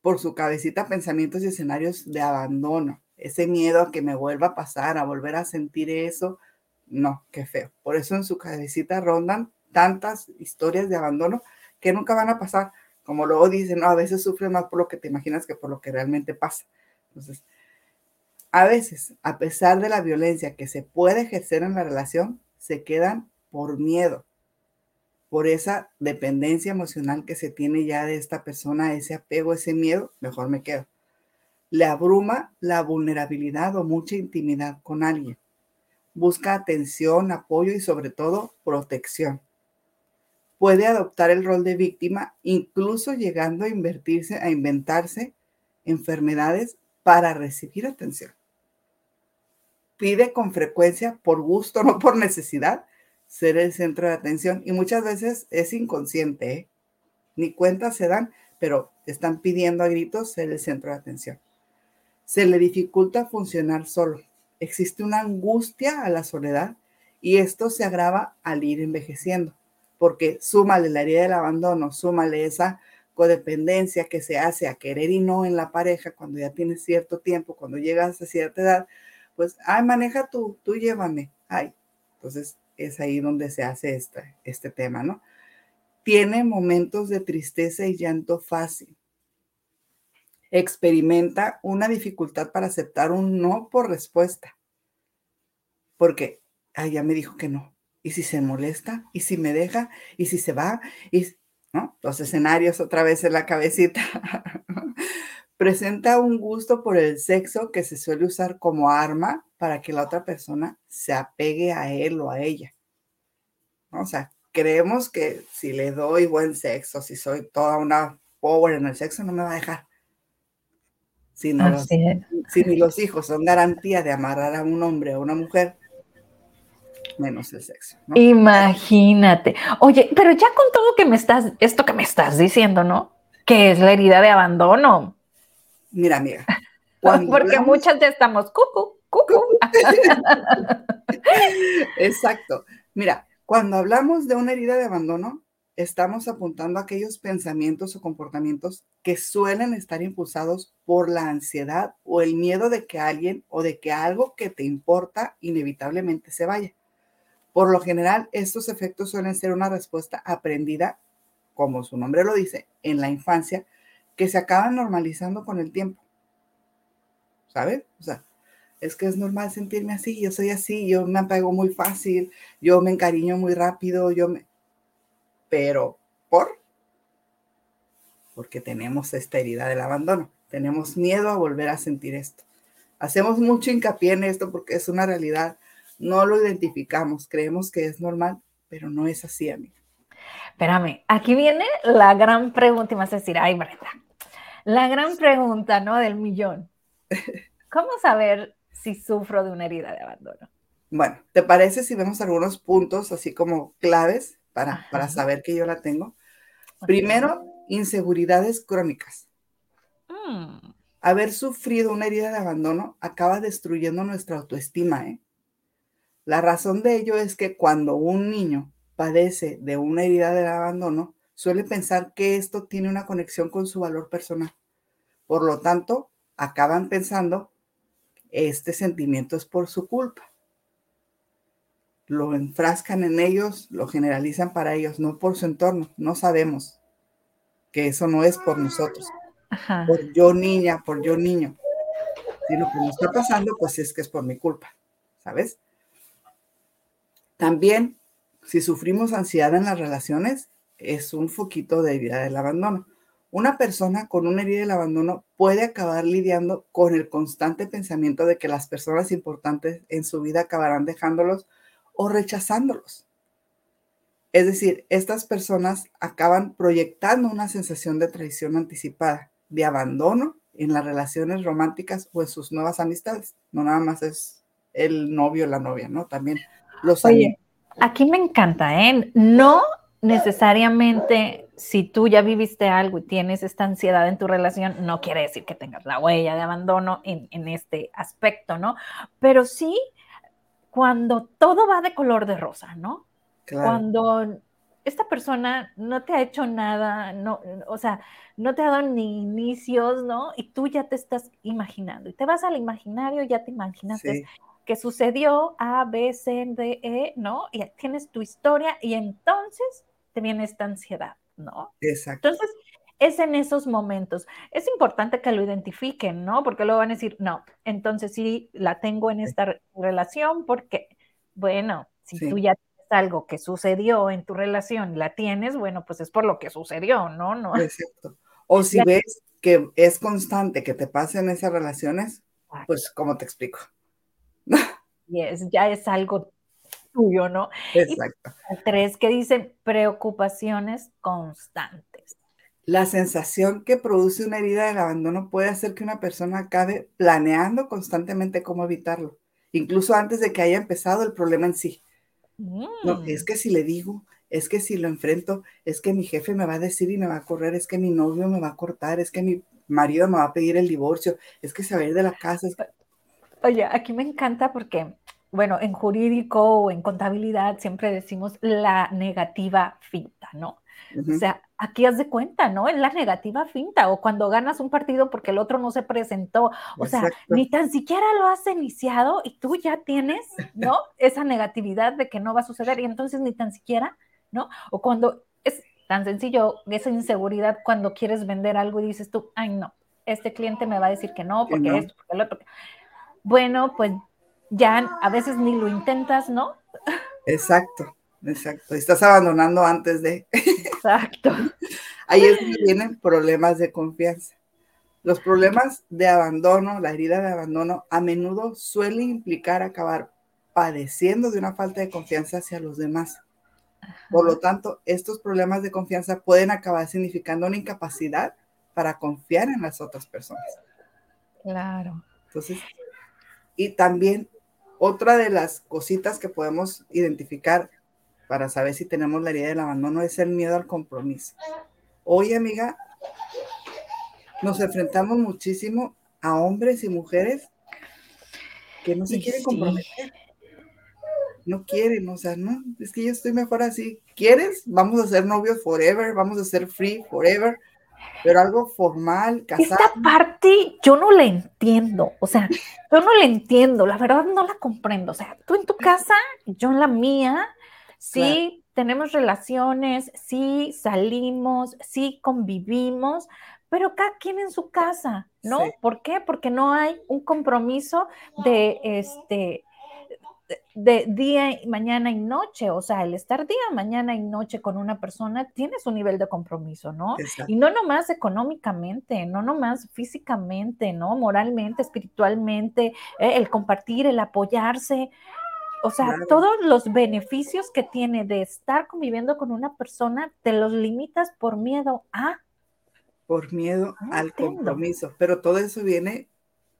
por su cabecita pensamientos y escenarios de abandono, ese miedo a que me vuelva a pasar, a volver a sentir eso. No, qué feo. Por eso en su cabecita rondan tantas historias de abandono que nunca van a pasar. Como luego dicen, no, a veces sufres más por lo que te imaginas que por lo que realmente pasa. Entonces, a veces, a pesar de la violencia que se puede ejercer en la relación, se quedan por miedo, por esa dependencia emocional que se tiene ya de esta persona, ese apego, ese miedo, mejor me quedo. Le abruma la vulnerabilidad o mucha intimidad con alguien. Busca atención, apoyo y sobre todo protección puede adoptar el rol de víctima, incluso llegando a invertirse, a inventarse enfermedades para recibir atención. Pide con frecuencia, por gusto, no por necesidad, ser el centro de atención y muchas veces es inconsciente, ¿eh? ni cuenta se dan, pero están pidiendo a gritos ser el centro de atención. Se le dificulta funcionar solo. Existe una angustia a la soledad y esto se agrava al ir envejeciendo, porque súmale la herida del abandono, súmale esa codependencia que se hace a querer y no en la pareja cuando ya tienes cierto tiempo, cuando llegas a cierta edad, pues, ay, maneja tú, tú llévame, ay. Entonces es ahí donde se hace este, este tema, ¿no? Tiene momentos de tristeza y llanto fácil. Experimenta una dificultad para aceptar un no por respuesta. Porque, ay, ya me dijo que no. ¿Y si se molesta? ¿Y si me deja? ¿Y si se va? ¿Y, ¿no? Los escenarios otra vez en la cabecita. Presenta un gusto por el sexo que se suele usar como arma para que la otra persona se apegue a él o a ella. O sea, creemos que si le doy buen sexo, si soy toda una power en el sexo, no me va a dejar. Si, no los, si ni los hijos son garantía de amarrar a un hombre o a una mujer, menos el sexo. Imagínate. Oye, pero ya con todo que me estás, esto que me estás diciendo, ¿no? Que es la herida de abandono. Mira, amiga. Porque muchas de estamos cucu, cucu. Exacto. Mira, cuando hablamos de una herida de abandono, estamos apuntando a aquellos pensamientos o comportamientos que suelen estar impulsados por la ansiedad o el miedo de que alguien o de que algo que te importa inevitablemente se vaya. Por lo general, estos efectos suelen ser una respuesta aprendida, como su nombre lo dice, en la infancia, que se acaban normalizando con el tiempo. ¿Sabes? O sea, es que es normal sentirme así, yo soy así, yo me apego muy fácil, yo me encariño muy rápido, yo me pero ¿por? Porque tenemos esta herida del abandono, tenemos miedo a volver a sentir esto. Hacemos mucho hincapié en esto porque es una realidad, no lo identificamos, creemos que es normal, pero no es así, amiga. Espérame, aquí viene la gran pregunta y me vas a decir, ay, Brenda, la gran pregunta, ¿no? Del millón. ¿Cómo saber si sufro de una herida de abandono? Bueno, ¿te parece si vemos algunos puntos así como claves para, saber que yo la tengo. Primero, inseguridades crónicas. Mm. Haber sufrido una herida de abandono acaba destruyendo nuestra autoestima. ¿eh? La razón de ello es que cuando un niño padece de una herida de abandono, suele pensar que esto tiene una conexión con su valor personal. Por lo tanto, acaban pensando, este sentimiento es por su culpa lo enfrascan en ellos, lo generalizan para ellos, no por su entorno. No sabemos que eso no es por nosotros, por yo niña, por yo niño. Y lo que me está pasando, pues es que es por mi culpa, ¿sabes? También, si sufrimos ansiedad en las relaciones, es un foquito de herida del abandono. Una persona con una herida del abandono puede acabar lidiando con el constante pensamiento de que las personas importantes en su vida acabarán dejándolos o rechazándolos. Es decir, estas personas acaban proyectando una sensación de traición anticipada, de abandono en las relaciones románticas o en sus nuevas amistades. No nada más es el novio o la novia, ¿no? También los Oye, aquí me encanta, ¿eh? No necesariamente si tú ya viviste algo y tienes esta ansiedad en tu relación, no quiere decir que tengas la huella de abandono en, en este aspecto, ¿no? Pero sí cuando todo va de color de rosa, ¿no? Cuando esta persona no te ha hecho nada, no, o sea, no te ha dado ni inicios, ¿no? Y tú ya te estás imaginando. Y te vas al imaginario, ya te imaginas que sucedió A, B, C, D, E, ¿no? Y tienes tu historia y entonces te viene esta ansiedad, ¿no? Exacto. Entonces, es en esos momentos. Es importante que lo identifiquen, ¿no? Porque luego van a decir, no, entonces sí la tengo en esta relación porque, bueno, si tú ya tienes algo que sucedió en tu relación y la tienes, bueno, pues es por lo que sucedió, ¿no? no. Exacto. O si ves que es constante que te pasen esas relaciones, pues, ¿cómo te explico? Y es, ya es algo tuyo, ¿no? Exacto. tres que dicen preocupaciones constantes. La sensación que produce una herida del abandono puede hacer que una persona acabe planeando constantemente cómo evitarlo, incluso antes de que haya empezado el problema en sí. No, es mm. que si le digo, es que si lo enfrento, es que mi jefe me va a decir y me va a correr, es que mi novio me va a cortar, es que mi marido me va a pedir el divorcio, es que se va a ir de la casa. Oye, aquí me encanta porque, bueno, en jurídico o en contabilidad siempre decimos la negativa finta, ¿no? O sea, aquí haz de cuenta, ¿no? Es la negativa finta, o cuando ganas un partido porque el otro no se presentó, o sea, ni tan siquiera lo has iniciado y tú ya tienes, ¿no? Esa negatividad de que no va a suceder y entonces ni tan siquiera, ¿no? O cuando es tan sencillo, esa inseguridad cuando quieres vender algo y dices tú, ay, no, este cliente me va a decir que no, porque esto, porque el otro. Bueno, pues ya a veces ni lo intentas, ¿no? Exacto. Exacto, estás abandonando antes de. Exacto. Ahí es donde vienen problemas de confianza. Los problemas de abandono, la herida de abandono, a menudo suele implicar acabar padeciendo de una falta de confianza hacia los demás. Por lo tanto, estos problemas de confianza pueden acabar significando una incapacidad para confiar en las otras personas. Claro. Entonces, y también otra de las cositas que podemos identificar para saber si tenemos la herida del abandono es el miedo al compromiso. Hoy, amiga, nos enfrentamos muchísimo a hombres y mujeres que no se quieren comprometer. No quieren, o sea, no, es que yo estoy mejor así. ¿Quieres? Vamos a ser novios forever, vamos a ser free forever, pero algo formal, casado. Esta parte yo no la entiendo, o sea, yo no la entiendo, la verdad no la comprendo. O sea, tú en tu casa, yo en la mía, Sí, tenemos relaciones, sí salimos, sí convivimos, pero cada quien en su casa, ¿no? ¿Por qué? Porque no hay un compromiso de este de día, mañana y noche, o sea, el estar día, mañana y noche con una persona tiene su nivel de compromiso, ¿no? Y no nomás económicamente, no nomás físicamente, ¿no? Moralmente, espiritualmente, eh, el compartir, el apoyarse, o sea, todos los beneficios que tiene de estar conviviendo con una persona, te los limitas por miedo a... Por miedo al compromiso. Pero todo eso viene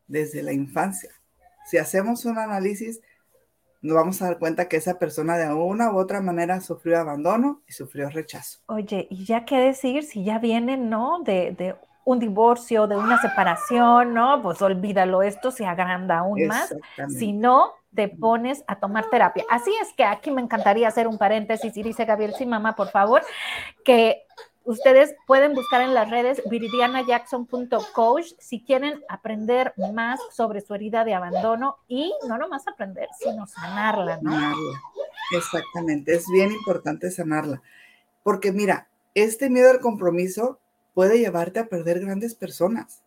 desde la infancia. Si hacemos un análisis, nos vamos a dar cuenta que esa persona de una u otra manera sufrió abandono y sufrió rechazo. Oye, y ya qué decir si ya viene, ¿no? De, de un divorcio, de una separación, ¿no? Pues olvídalo, esto se agranda aún más. Si no, te pones a tomar terapia. Así es que aquí me encantaría hacer un paréntesis y dice Gabriel, sí, mamá, por favor, que ustedes pueden buscar en las redes viridianajackson.coach si quieren aprender más sobre su herida de abandono y no nomás aprender, sino sanarla, ¿no? Sanarla. Exactamente, es bien importante sanarla. Porque mira, este miedo al compromiso puede llevarte a perder grandes personas.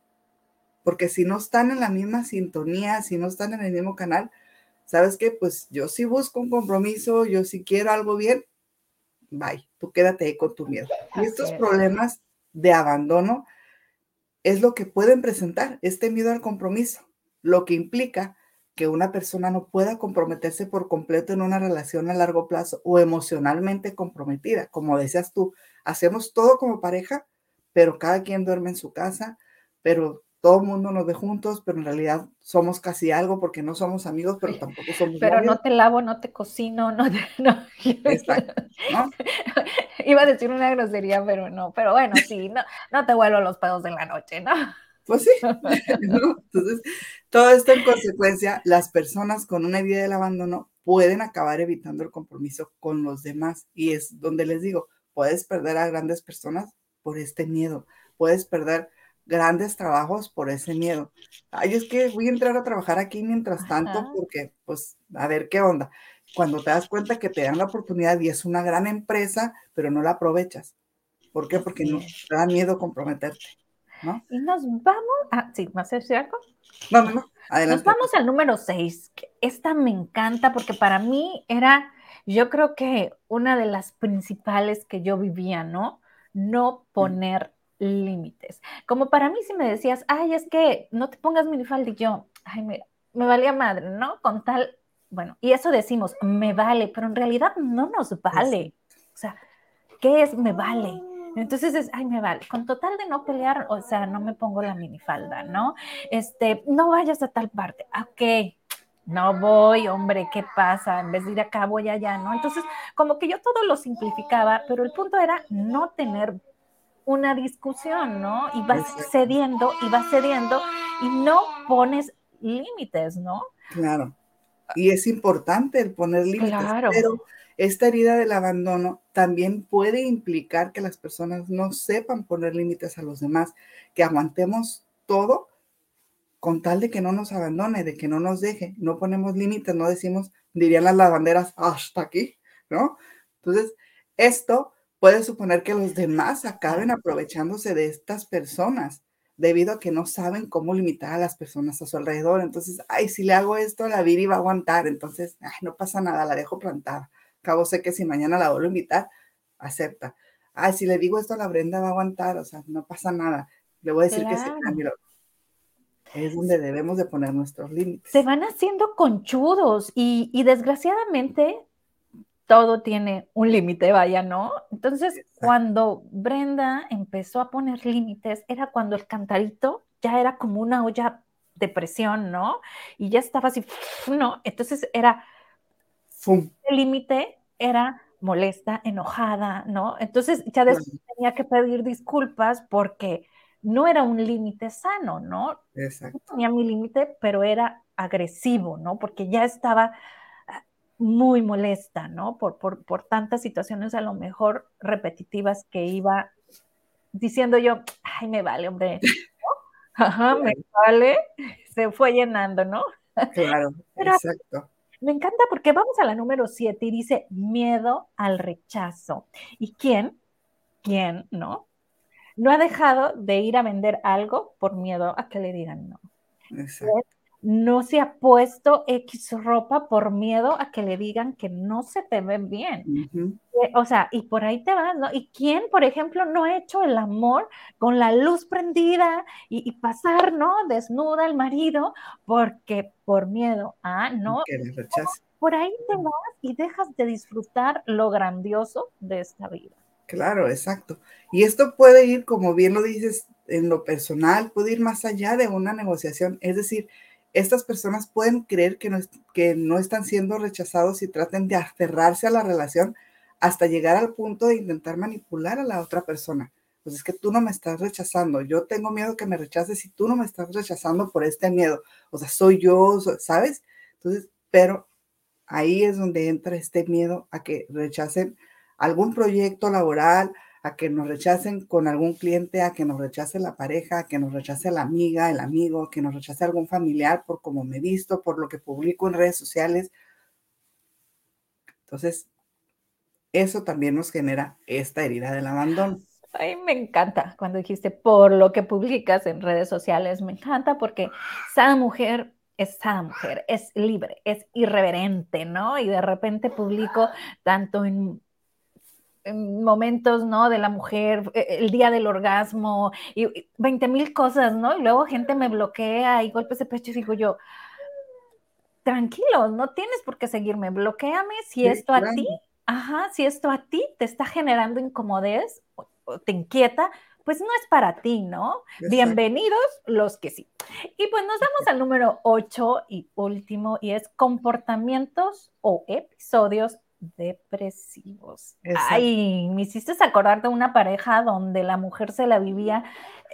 Porque si no están en la misma sintonía, si no están en el mismo canal, ¿sabes qué? Pues yo sí busco un compromiso, yo sí quiero algo bien, bye, tú quédate ahí con tu miedo. Y estos problemas de abandono es lo que pueden presentar, este miedo al compromiso, lo que implica que una persona no pueda comprometerse por completo en una relación a largo plazo o emocionalmente comprometida. Como decías tú, hacemos todo como pareja, pero cada quien duerme en su casa, pero todo el mundo nos ve juntos, pero en realidad somos casi algo porque no somos amigos, pero tampoco somos Pero no te lavo, no te cocino, no te... No. Iba a decir una grosería, pero no, pero bueno, sí, no, no te vuelvo los pedos de la noche, ¿no? Pues sí. Entonces, todo esto en consecuencia, las personas con una idea del abandono pueden acabar evitando el compromiso con los demás. Y es donde les digo, puedes perder a grandes personas por este miedo, puedes perder grandes trabajos por ese miedo. Ay, es que voy a entrar a trabajar aquí mientras tanto porque, pues, a ver qué onda. Cuando te das cuenta que te dan la oportunidad y es una gran empresa, pero no la aprovechas. ¿Por qué? Porque no, te da miedo comprometerte, ¿no? Y nos vamos, ah, sí, ¿más es algo? No, no, no, adelante. Nos vamos al número 6. Esta me encanta porque para mí era, yo creo que una de las principales que yo vivía, ¿no? no poner límites. Como para mí si me decías, ay, es que no te pongas minifalda y yo, ay, mira, me valía madre, ¿no? Con tal, bueno, y eso decimos, me vale, pero en realidad no nos vale. O sea, ¿qué es me vale? Entonces es, ay, me vale, con total de no pelear, o sea, no me pongo la minifalda, ¿no? Este, no vayas a tal parte, ok, no voy, hombre, ¿qué pasa? En vez de ir acá, voy allá, ¿no? Entonces, como que yo todo lo simplificaba, pero el punto era no tener una discusión, ¿no? Y vas cediendo y vas cediendo y no pones límites, ¿no? Claro. Y es importante el poner límites, claro. pero esta herida del abandono también puede implicar que las personas no sepan poner límites a los demás, que aguantemos todo con tal de que no nos abandone, de que no nos deje, no ponemos límites, no decimos, dirían las lavanderas, hasta aquí, ¿no? Entonces, esto puede suponer que los demás acaben aprovechándose de estas personas debido a que no saben cómo limitar a las personas a su alrededor. Entonces, ay, si le hago esto, la Viri va a aguantar, entonces, ay, no pasa nada, la dejo plantada. Cabo sé que si mañana la vuelvo a invitar, acepta. Ay, si le digo esto a la Brenda va a aguantar, o sea, no pasa nada. Le voy a decir que se cambie es donde debemos de poner nuestros límites. Se van haciendo conchudos y, desgraciadamente todo tiene un límite, vaya, ¿no? Entonces, cuando Brenda empezó a poner límites, era cuando el cantarito ya era como una olla de presión, ¿no? Y ya estaba así, ¿no? Entonces era, el límite era molesta, enojada, ¿no? Entonces ya después tenía que pedir disculpas porque no era un límite sano, ¿no? Exacto. tenía mi límite, pero era agresivo, ¿no? Porque ya estaba muy molesta, ¿no? Por, por, tantas situaciones a lo mejor repetitivas que iba diciendo yo, ay, me vale, hombre, Ajá, me vale, se fue llenando, ¿no? Claro, exacto. Me encanta porque vamos a la número siete y dice miedo al rechazo. ¿Y quién? ¿Quién, no? no ha dejado de ir a vender algo por miedo a que le digan no. No se ha puesto X ropa por miedo a que le digan que no se te ven bien. Eh, o sea, y por ahí te vas, ¿no? ¿Y quién, por ejemplo, no ha hecho el amor con la luz prendida y, pasar, ¿no? Desnuda al marido porque por miedo a no. Que le. Por ahí te vas y dejas de disfrutar lo grandioso de esta vida. Claro, exacto. Y esto puede ir, como bien lo dices, en lo personal, puede ir más allá de una negociación. Es decir, estas personas pueden creer que no, que no están siendo rechazados y traten de aferrarse a la relación hasta llegar al punto de intentar manipular a la otra persona. Pues es que tú no me estás rechazando, yo tengo miedo que me rechaces y tú no me estás rechazando por este miedo. O sea, soy yo, ¿sabes? Entonces, pero ahí es donde entra este miedo a que rechacen algún proyecto laboral, a que nos rechacen con algún cliente, a que nos rechace la pareja, a que nos rechace la amiga, el amigo, que nos rechace algún familiar por cómo me visto, por lo que publico en redes sociales. Entonces, eso también nos genera esta herida del abandono. Ay, me encanta cuando dijiste por lo que publicas en redes sociales, me encanta porque esa mujer es esa mujer, es libre, es irreverente, ¿no? Y de repente publico tanto en momentos, ¿no? De la mujer, e, el día del orgasmo, y 20 mil cosas, ¿no? Y luego gente me bloquea y golpes de pecho y digo yo, tranquilo, no tienes por qué seguirme, bloqueame si esto a ti, ajá, si esto a ti te está generando incomodez o, te inquieta, pues no es para ti, ¿no? Bienvenidos los que sí. Y pues nos vamos al número 8 y último, y es comportamientos o episodios depresivos. Ay, me hiciste acordar de una pareja donde la mujer se la vivía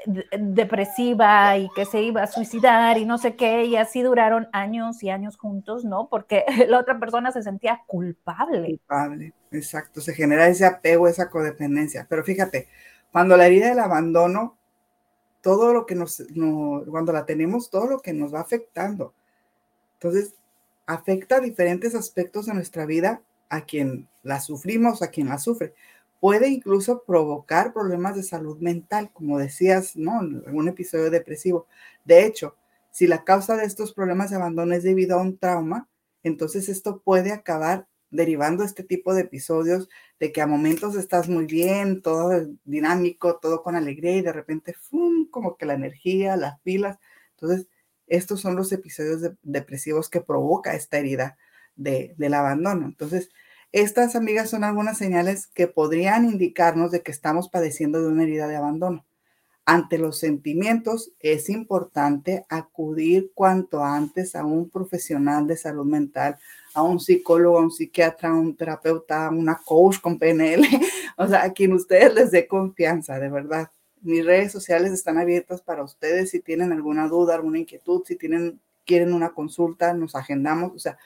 eh, depresiva y que se iba a suicidar y no sé qué, y así duraron años y años juntos, ¿no? Porque la otra persona se sentía culpable. Culpable, exacto, se genera ese apego, esa codependencia. Pero fíjate, cuando la herida del abandono, todo lo que nos, cuando la tenemos, todo lo que nos va afectando. Entonces, afecta diferentes aspectos de nuestra vida a quien la sufrimos, a quien la sufre. Puede incluso provocar problemas de salud mental, como decías, ¿no? En algún episodio depresivo. De hecho, si la causa de estos problemas de abandono es debido a un trauma, entonces esto puede acabar derivando este tipo de episodios de que a momentos estás muy bien, todo dinámico, todo con alegría y de repente, ¡fum! como que la energía, las pilas. Entonces, estos son los episodios depresivos que provoca esta herida del abandono. Entonces, estas amigas son algunas señales que podrían indicarnos de que estamos padeciendo de una herida de abandono. ante los sentimientos es importante acudir cuanto antes a un profesional de salud mental, a un psicólogo, a un psiquiatra, a un terapeuta, a una coach con PNL, o sea, a quien ustedes les dé confianza, de verdad. Mis redes sociales están abiertas para ustedes si tienen alguna duda, alguna inquietud, si tienen quieren una consulta, nos agendamos, o sea,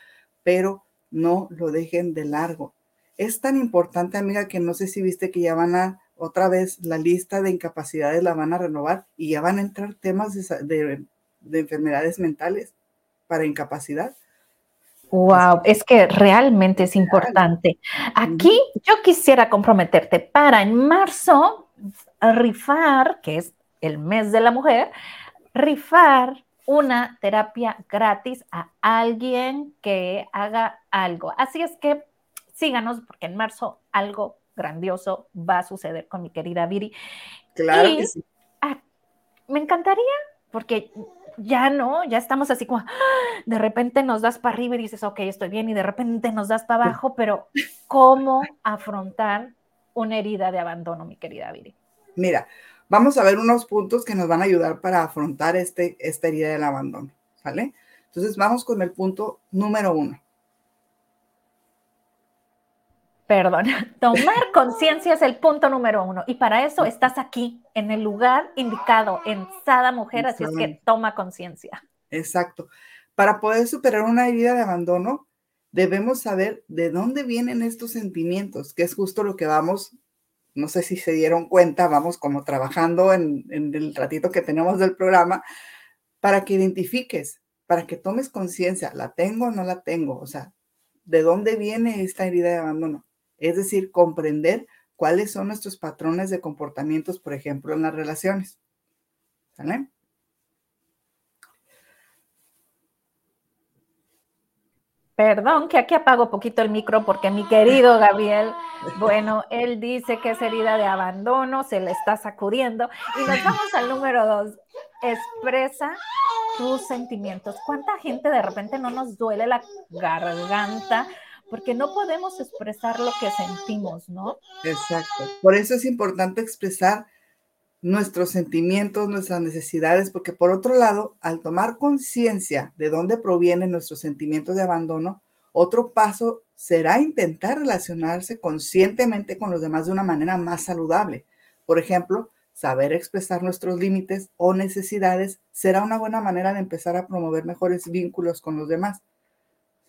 pero no lo dejen de largo. Es tan importante, amiga, que no sé si viste que ya van a otra vez la lista de incapacidades la van a renovar y ya van a entrar temas de, enfermedades mentales para incapacidad. Wow, es que realmente es importante. Aquí yo quisiera comprometerte para en marzo rifar, que es el mes de la mujer, rifar una terapia gratis a alguien que haga algo. Así es que síganos porque en marzo algo grandioso va a suceder con mi querida Viri. Claro que sí. Ah, me encantaría, porque ya no, ya estamos así como, de repente nos das para arriba y dices, ok, estoy bien, y de repente nos das para abajo, pero ¿cómo afrontar una herida de abandono, mi querida Viri? Mira, vamos a ver unos puntos que nos van a ayudar para afrontar este, esta herida del abandono, ¿vale? Entonces vamos con el punto número uno. Perdón, tomar conciencia es el punto número uno y para eso estás aquí, en el lugar indicado, en Sada Mujer, así es que toma conciencia. Exacto. Para poder superar una herida de abandono, debemos saber de dónde vienen estos sentimientos, que es justo lo que vamos, no sé si se dieron cuenta, vamos como trabajando en, el ratito que tenemos del programa, para que identifiques, para que tomes conciencia, ¿la tengo o no la tengo? O sea, ¿de dónde viene esta herida de abandono? es decir, comprender cuáles son nuestros patrones de comportamientos, por ejemplo, en las relaciones. ¿Sale? Perdón, que aquí apago poquito el micro porque mi querido Gabriel, bueno, él dice que es herida de abandono, se le está sacudiendo. Y nos vamos al número dos. Expresa tus sentimientos. ¿Cuánta gente de repente no nos duele la garganta porque no podemos expresar lo que sentimos, ¿no? Exacto. Por eso es importante expresar nuestros sentimientos, nuestras necesidades, porque por otro lado, al tomar conciencia de dónde provienen nuestros sentimientos de abandono, otro paso será intentar relacionarse conscientemente con los demás de una manera más saludable. Por ejemplo, saber expresar nuestros límites o necesidades será una buena manera de empezar a promover mejores vínculos con los demás.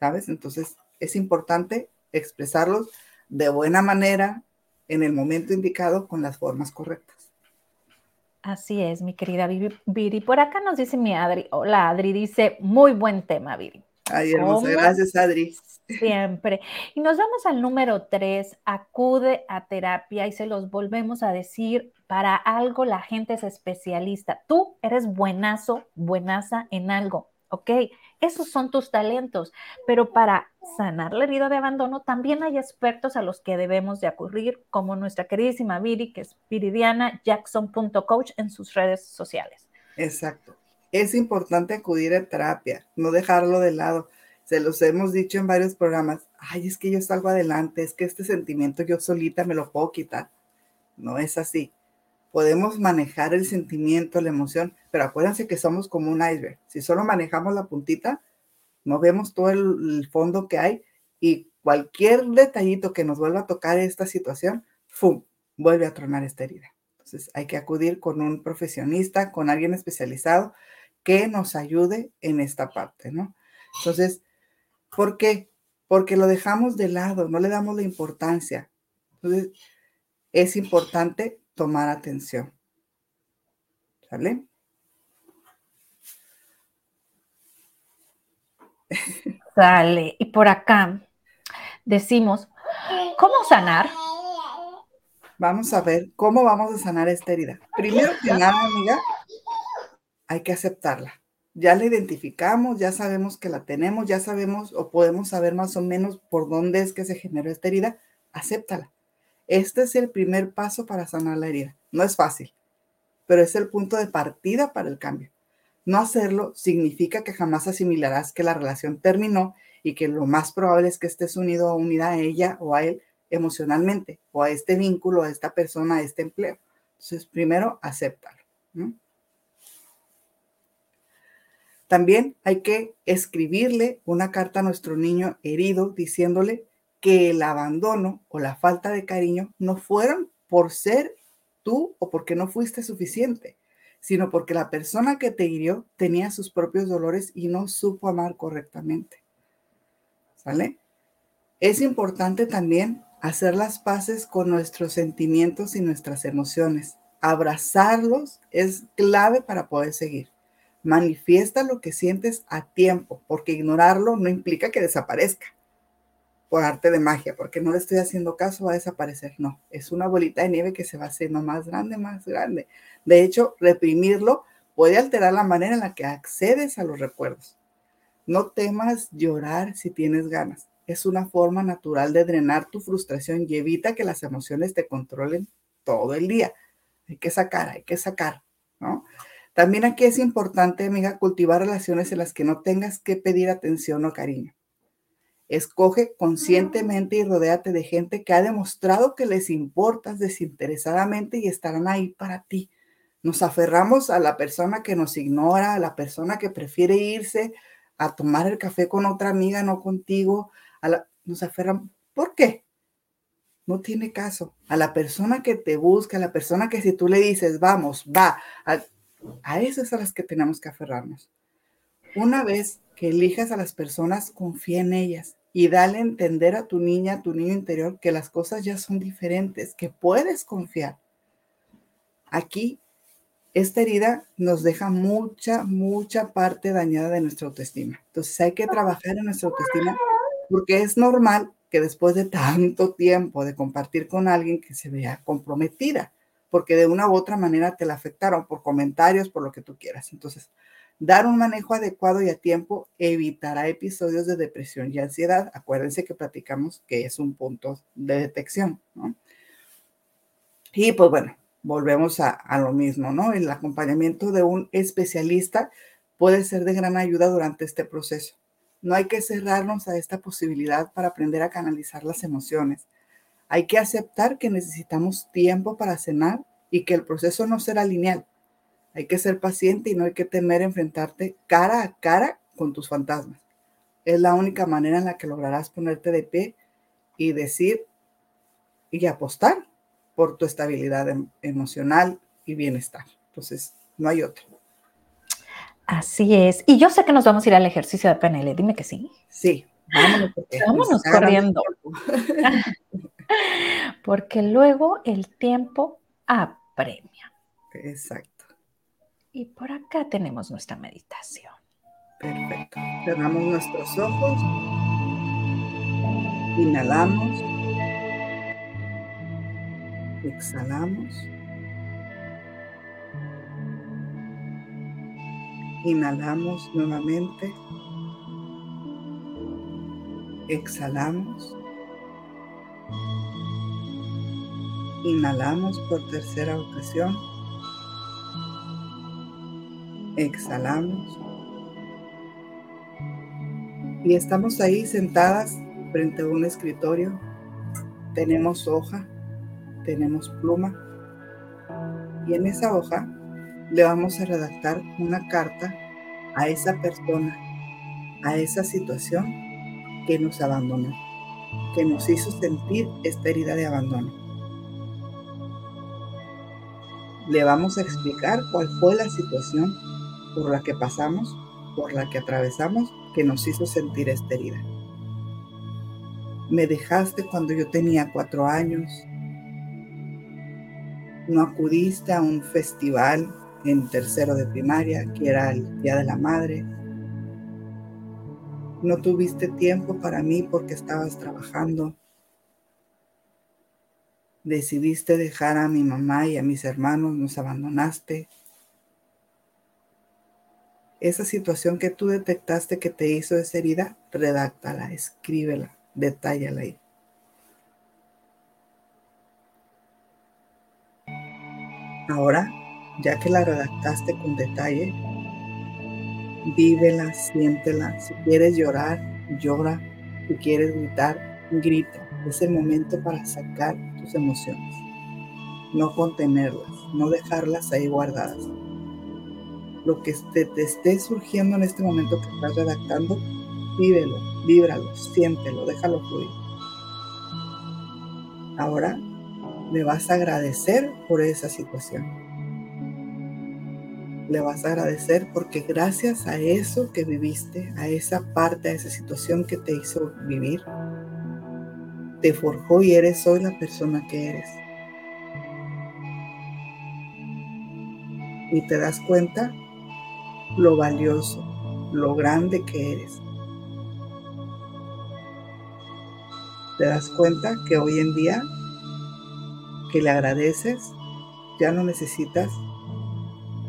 ¿Sabes? Entonces, es importante expresarlos de buena manera, en el momento indicado, con las formas correctas. Así es, mi querida Viri. Por acá nos dice mi Adri. Hola, Adri. Dice, muy buen tema, Viri. Ay, hermosa. Gracias, Adri. Siempre. Y nos vamos al número tres. Acude a terapia y se los volvemos a decir. Para algo la gente es especialista. Tú eres buenazo, buenaza en algo. ¿ok? Esos son tus talentos, pero para sanar la herida de abandono también hay expertos a los que debemos de acudir, como nuestra queridísima Viri, que es viridianajackson.coach en sus redes sociales. Exacto. Es importante acudir a terapia, no dejarlo de lado. Se los hemos dicho en varios programas. Ay, es que yo salgo adelante, es que este sentimiento yo solita me lo puedo quitar. No es así podemos manejar el sentimiento, la emoción, pero acuérdense que somos como un iceberg. Si solo manejamos la puntita, no vemos todo el, fondo que hay y cualquier detallito que nos vuelva a tocar esta situación, ¡fum!, vuelve a tronar esta herida. Entonces hay que acudir con un profesionista, con alguien especializado que nos ayude en esta parte, ¿no? Entonces, ¿por qué? Porque lo dejamos de lado, no le damos la importancia. Entonces, es importante tomar atención. ¿Sale? Sale. Y por acá decimos, ¿cómo sanar? Vamos a ver cómo vamos a sanar esta herida. Primero que nada, amiga, hay que aceptarla. Ya la identificamos, ya sabemos que la tenemos, ya sabemos o podemos saber más o menos por dónde es que se generó esta herida. Acéptala. Este es el primer paso para sanar la herida. No es fácil, pero es el punto de partida para el cambio. No hacerlo significa que jamás asimilarás que la relación terminó y que lo más probable es que estés unido o unida a ella o a él emocionalmente o a este vínculo, a esta persona, a este empleo. Entonces, primero, acéptalo. También hay que escribirle una carta a nuestro niño herido diciéndole que el abandono o la falta de cariño no fueron por ser tú o porque no fuiste suficiente, sino porque la persona que te hirió tenía sus propios dolores y no supo amar correctamente. ¿Sale? Es importante también hacer las paces con nuestros sentimientos y nuestras emociones. Abrazarlos es clave para poder seguir. Manifiesta lo que sientes a tiempo, porque ignorarlo no implica que desaparezca por arte de magia, porque no le estoy haciendo caso, va a desaparecer. No, es una bolita de nieve que se va haciendo más grande, más grande. De hecho, reprimirlo puede alterar la manera en la que accedes a los recuerdos. No temas llorar si tienes ganas. Es una forma natural de drenar tu frustración y evita que las emociones te controlen todo el día. Hay que sacar, hay que sacar, ¿no? También aquí es importante, amiga, cultivar relaciones en las que no tengas que pedir atención o cariño. Escoge conscientemente y rodéate de gente que ha demostrado que les importas desinteresadamente y estarán ahí para ti. Nos aferramos a la persona que nos ignora, a la persona que prefiere irse a tomar el café con otra amiga, no contigo. A la, nos aferramos. ¿Por qué? No tiene caso. A la persona que te busca, a la persona que si tú le dices, vamos, va, a, a esas a las que tenemos que aferrarnos. Una vez elijas a las personas, confía en ellas y dale a entender a tu niña, a tu niño interior, que las cosas ya son diferentes, que puedes confiar. Aquí, esta herida nos deja mucha, mucha parte dañada de nuestra autoestima. Entonces hay que trabajar en nuestra autoestima porque es normal que después de tanto tiempo de compartir con alguien que se vea comprometida, porque de una u otra manera te la afectaron por comentarios, por lo que tú quieras. Entonces, dar un manejo adecuado y a tiempo evitará episodios de depresión y ansiedad. Acuérdense que platicamos que es un punto de detección, ¿no? Y pues bueno, volvemos a, a lo mismo, ¿no? El acompañamiento de un especialista puede ser de gran ayuda durante este proceso. No hay que cerrarnos a esta posibilidad para aprender a canalizar las emociones. Hay que aceptar que necesitamos tiempo para cenar y que el proceso no será lineal. Hay que ser paciente y no hay que temer enfrentarte cara a cara con tus fantasmas. Es la única manera en la que lograrás ponerte de pie y decir y apostar por tu estabilidad em, emocional y bienestar. Entonces, no hay otra. Así es. Y yo sé que nos vamos a ir al ejercicio de PNL. Dime que sí. Sí, vámonos. Vámonos corriendo. porque luego el tiempo apremia. Exacto. Y por acá tenemos nuestra meditación. Perfecto. Cerramos nuestros ojos. Inhalamos. Exhalamos. Inhalamos nuevamente. Exhalamos. Inhalamos por tercera ocasión. Exhalamos. Y estamos ahí sentadas frente a un escritorio. Tenemos hoja, tenemos pluma. Y en esa hoja le vamos a redactar una carta a esa persona, a esa situación que nos abandonó, que nos hizo sentir esta herida de abandono. le vamos a explicar cuál fue la situación por la que pasamos, por la que atravesamos, que nos hizo sentir esta herida. Me dejaste cuando yo tenía cuatro años. No acudiste a un festival en tercero de primaria, que era el Día de la Madre. No tuviste tiempo para mí porque estabas trabajando decidiste dejar a mi mamá y a mis hermanos, nos abandonaste. Esa situación que tú detectaste que te hizo esa herida, redáctala, escríbela, detállala ahí. Ahora, ya que la redactaste con detalle, vívela, siéntela. Si quieres llorar, llora. Si quieres gritar, grita. Es el momento para sacar emociones, no contenerlas, no dejarlas ahí guardadas. Lo que te, te esté surgiendo en este momento que estás redactando, vívelo, víbralo, siéntelo, déjalo fluir. Ahora le vas a agradecer por esa situación. Le vas a agradecer porque gracias a eso que viviste, a esa parte, a esa situación que te hizo vivir, te forjó y eres hoy la persona que eres. Y te das cuenta lo valioso, lo grande que eres. Te das cuenta que hoy en día que le agradeces, ya no necesitas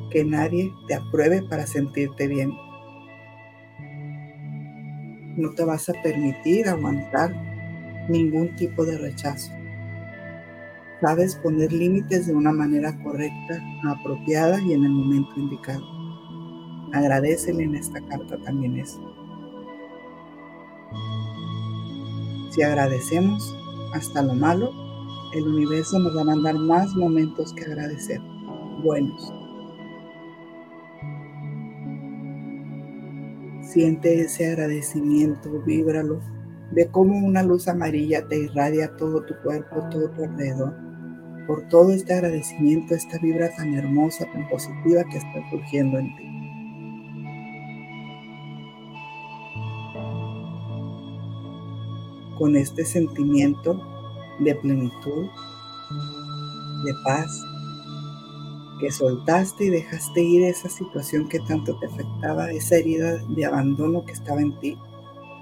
que nadie te apruebe para sentirte bien. No te vas a permitir aguantar ningún tipo de rechazo. Sabes poner límites de una manera correcta, apropiada y en el momento indicado. Agradecele en esta carta también eso. Si agradecemos hasta lo malo, el universo nos va a mandar más momentos que agradecer, buenos. Siente ese agradecimiento, víbralo. Ve cómo una luz amarilla te irradia todo tu cuerpo, todo tu alrededor. Por todo este agradecimiento, esta vibra tan hermosa, tan positiva que está surgiendo en ti. Con este sentimiento de plenitud, de paz, que soltaste y dejaste ir esa situación que tanto te afectaba, esa herida de abandono que estaba en ti,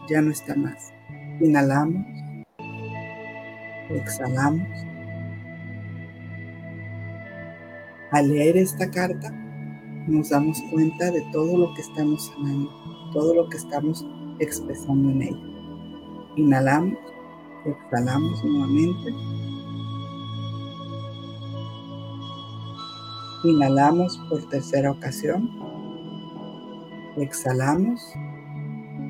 ya no está más. Inhalamos, exhalamos. Al leer esta carta, nos damos cuenta de todo lo que estamos sanando, todo lo que estamos expresando en ella. Inhalamos Exhalamos nuevamente. Inhalamos por tercera ocasión. Exhalamos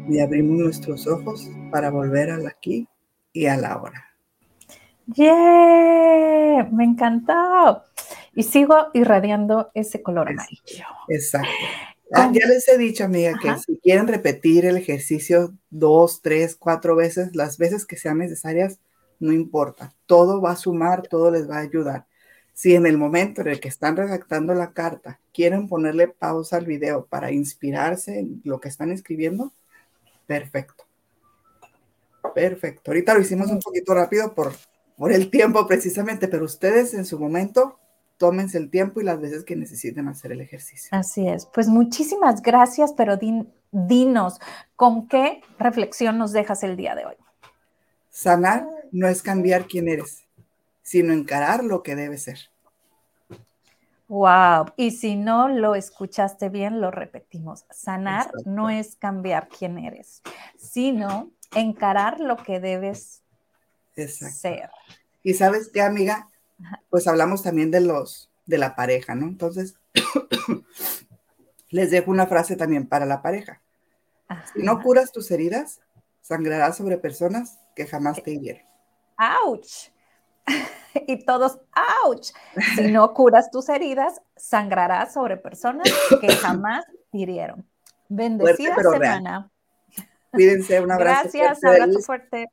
y abrimos nuestros ojos para volver al aquí y a la hora. ¡Yeah! Me encantó. Y sigo irradiando ese color amarillo. Exacto. Ah, ya les he dicho, amiga, que si quieren repetir el ejercicio dos, tres, cuatro veces, las veces que sean necesarias, no importa. Todo va a sumar, todo les va a ayudar. Si en el momento en el que están redactando la carta quieren ponerle pausa al video para inspirarse en lo que están escribiendo, perfecto. Perfecto. Ahorita lo hicimos un poquito rápido por, por el tiempo precisamente, pero ustedes en su momento tómense el tiempo y las veces que necesiten hacer el ejercicio. Así es. Pues muchísimas gracias, pero dinos, ¿con qué reflexión nos dejas el día de hoy? Sanar no es cambiar quién eres, sino encarar lo que debe ser. Wow. Y si no lo escuchaste bien, lo repetimos. Sanar no es cambiar quién eres, sino encarar lo que debes ser. Y sabes qué, amiga, pues hablamos también de los de la pareja, ¿no? Entonces, les dejo una frase también para la pareja. Si no curas tus heridas, sangrarás sobre personas que jamás te hirieron. ¡Auch! y todos, ¡ouch! Si no curas tus heridas, sangrarás sobre personas que jamás te hirieron. Bendecida semana. Cuídense, un abrazo. Gracias, abrazo fuerte.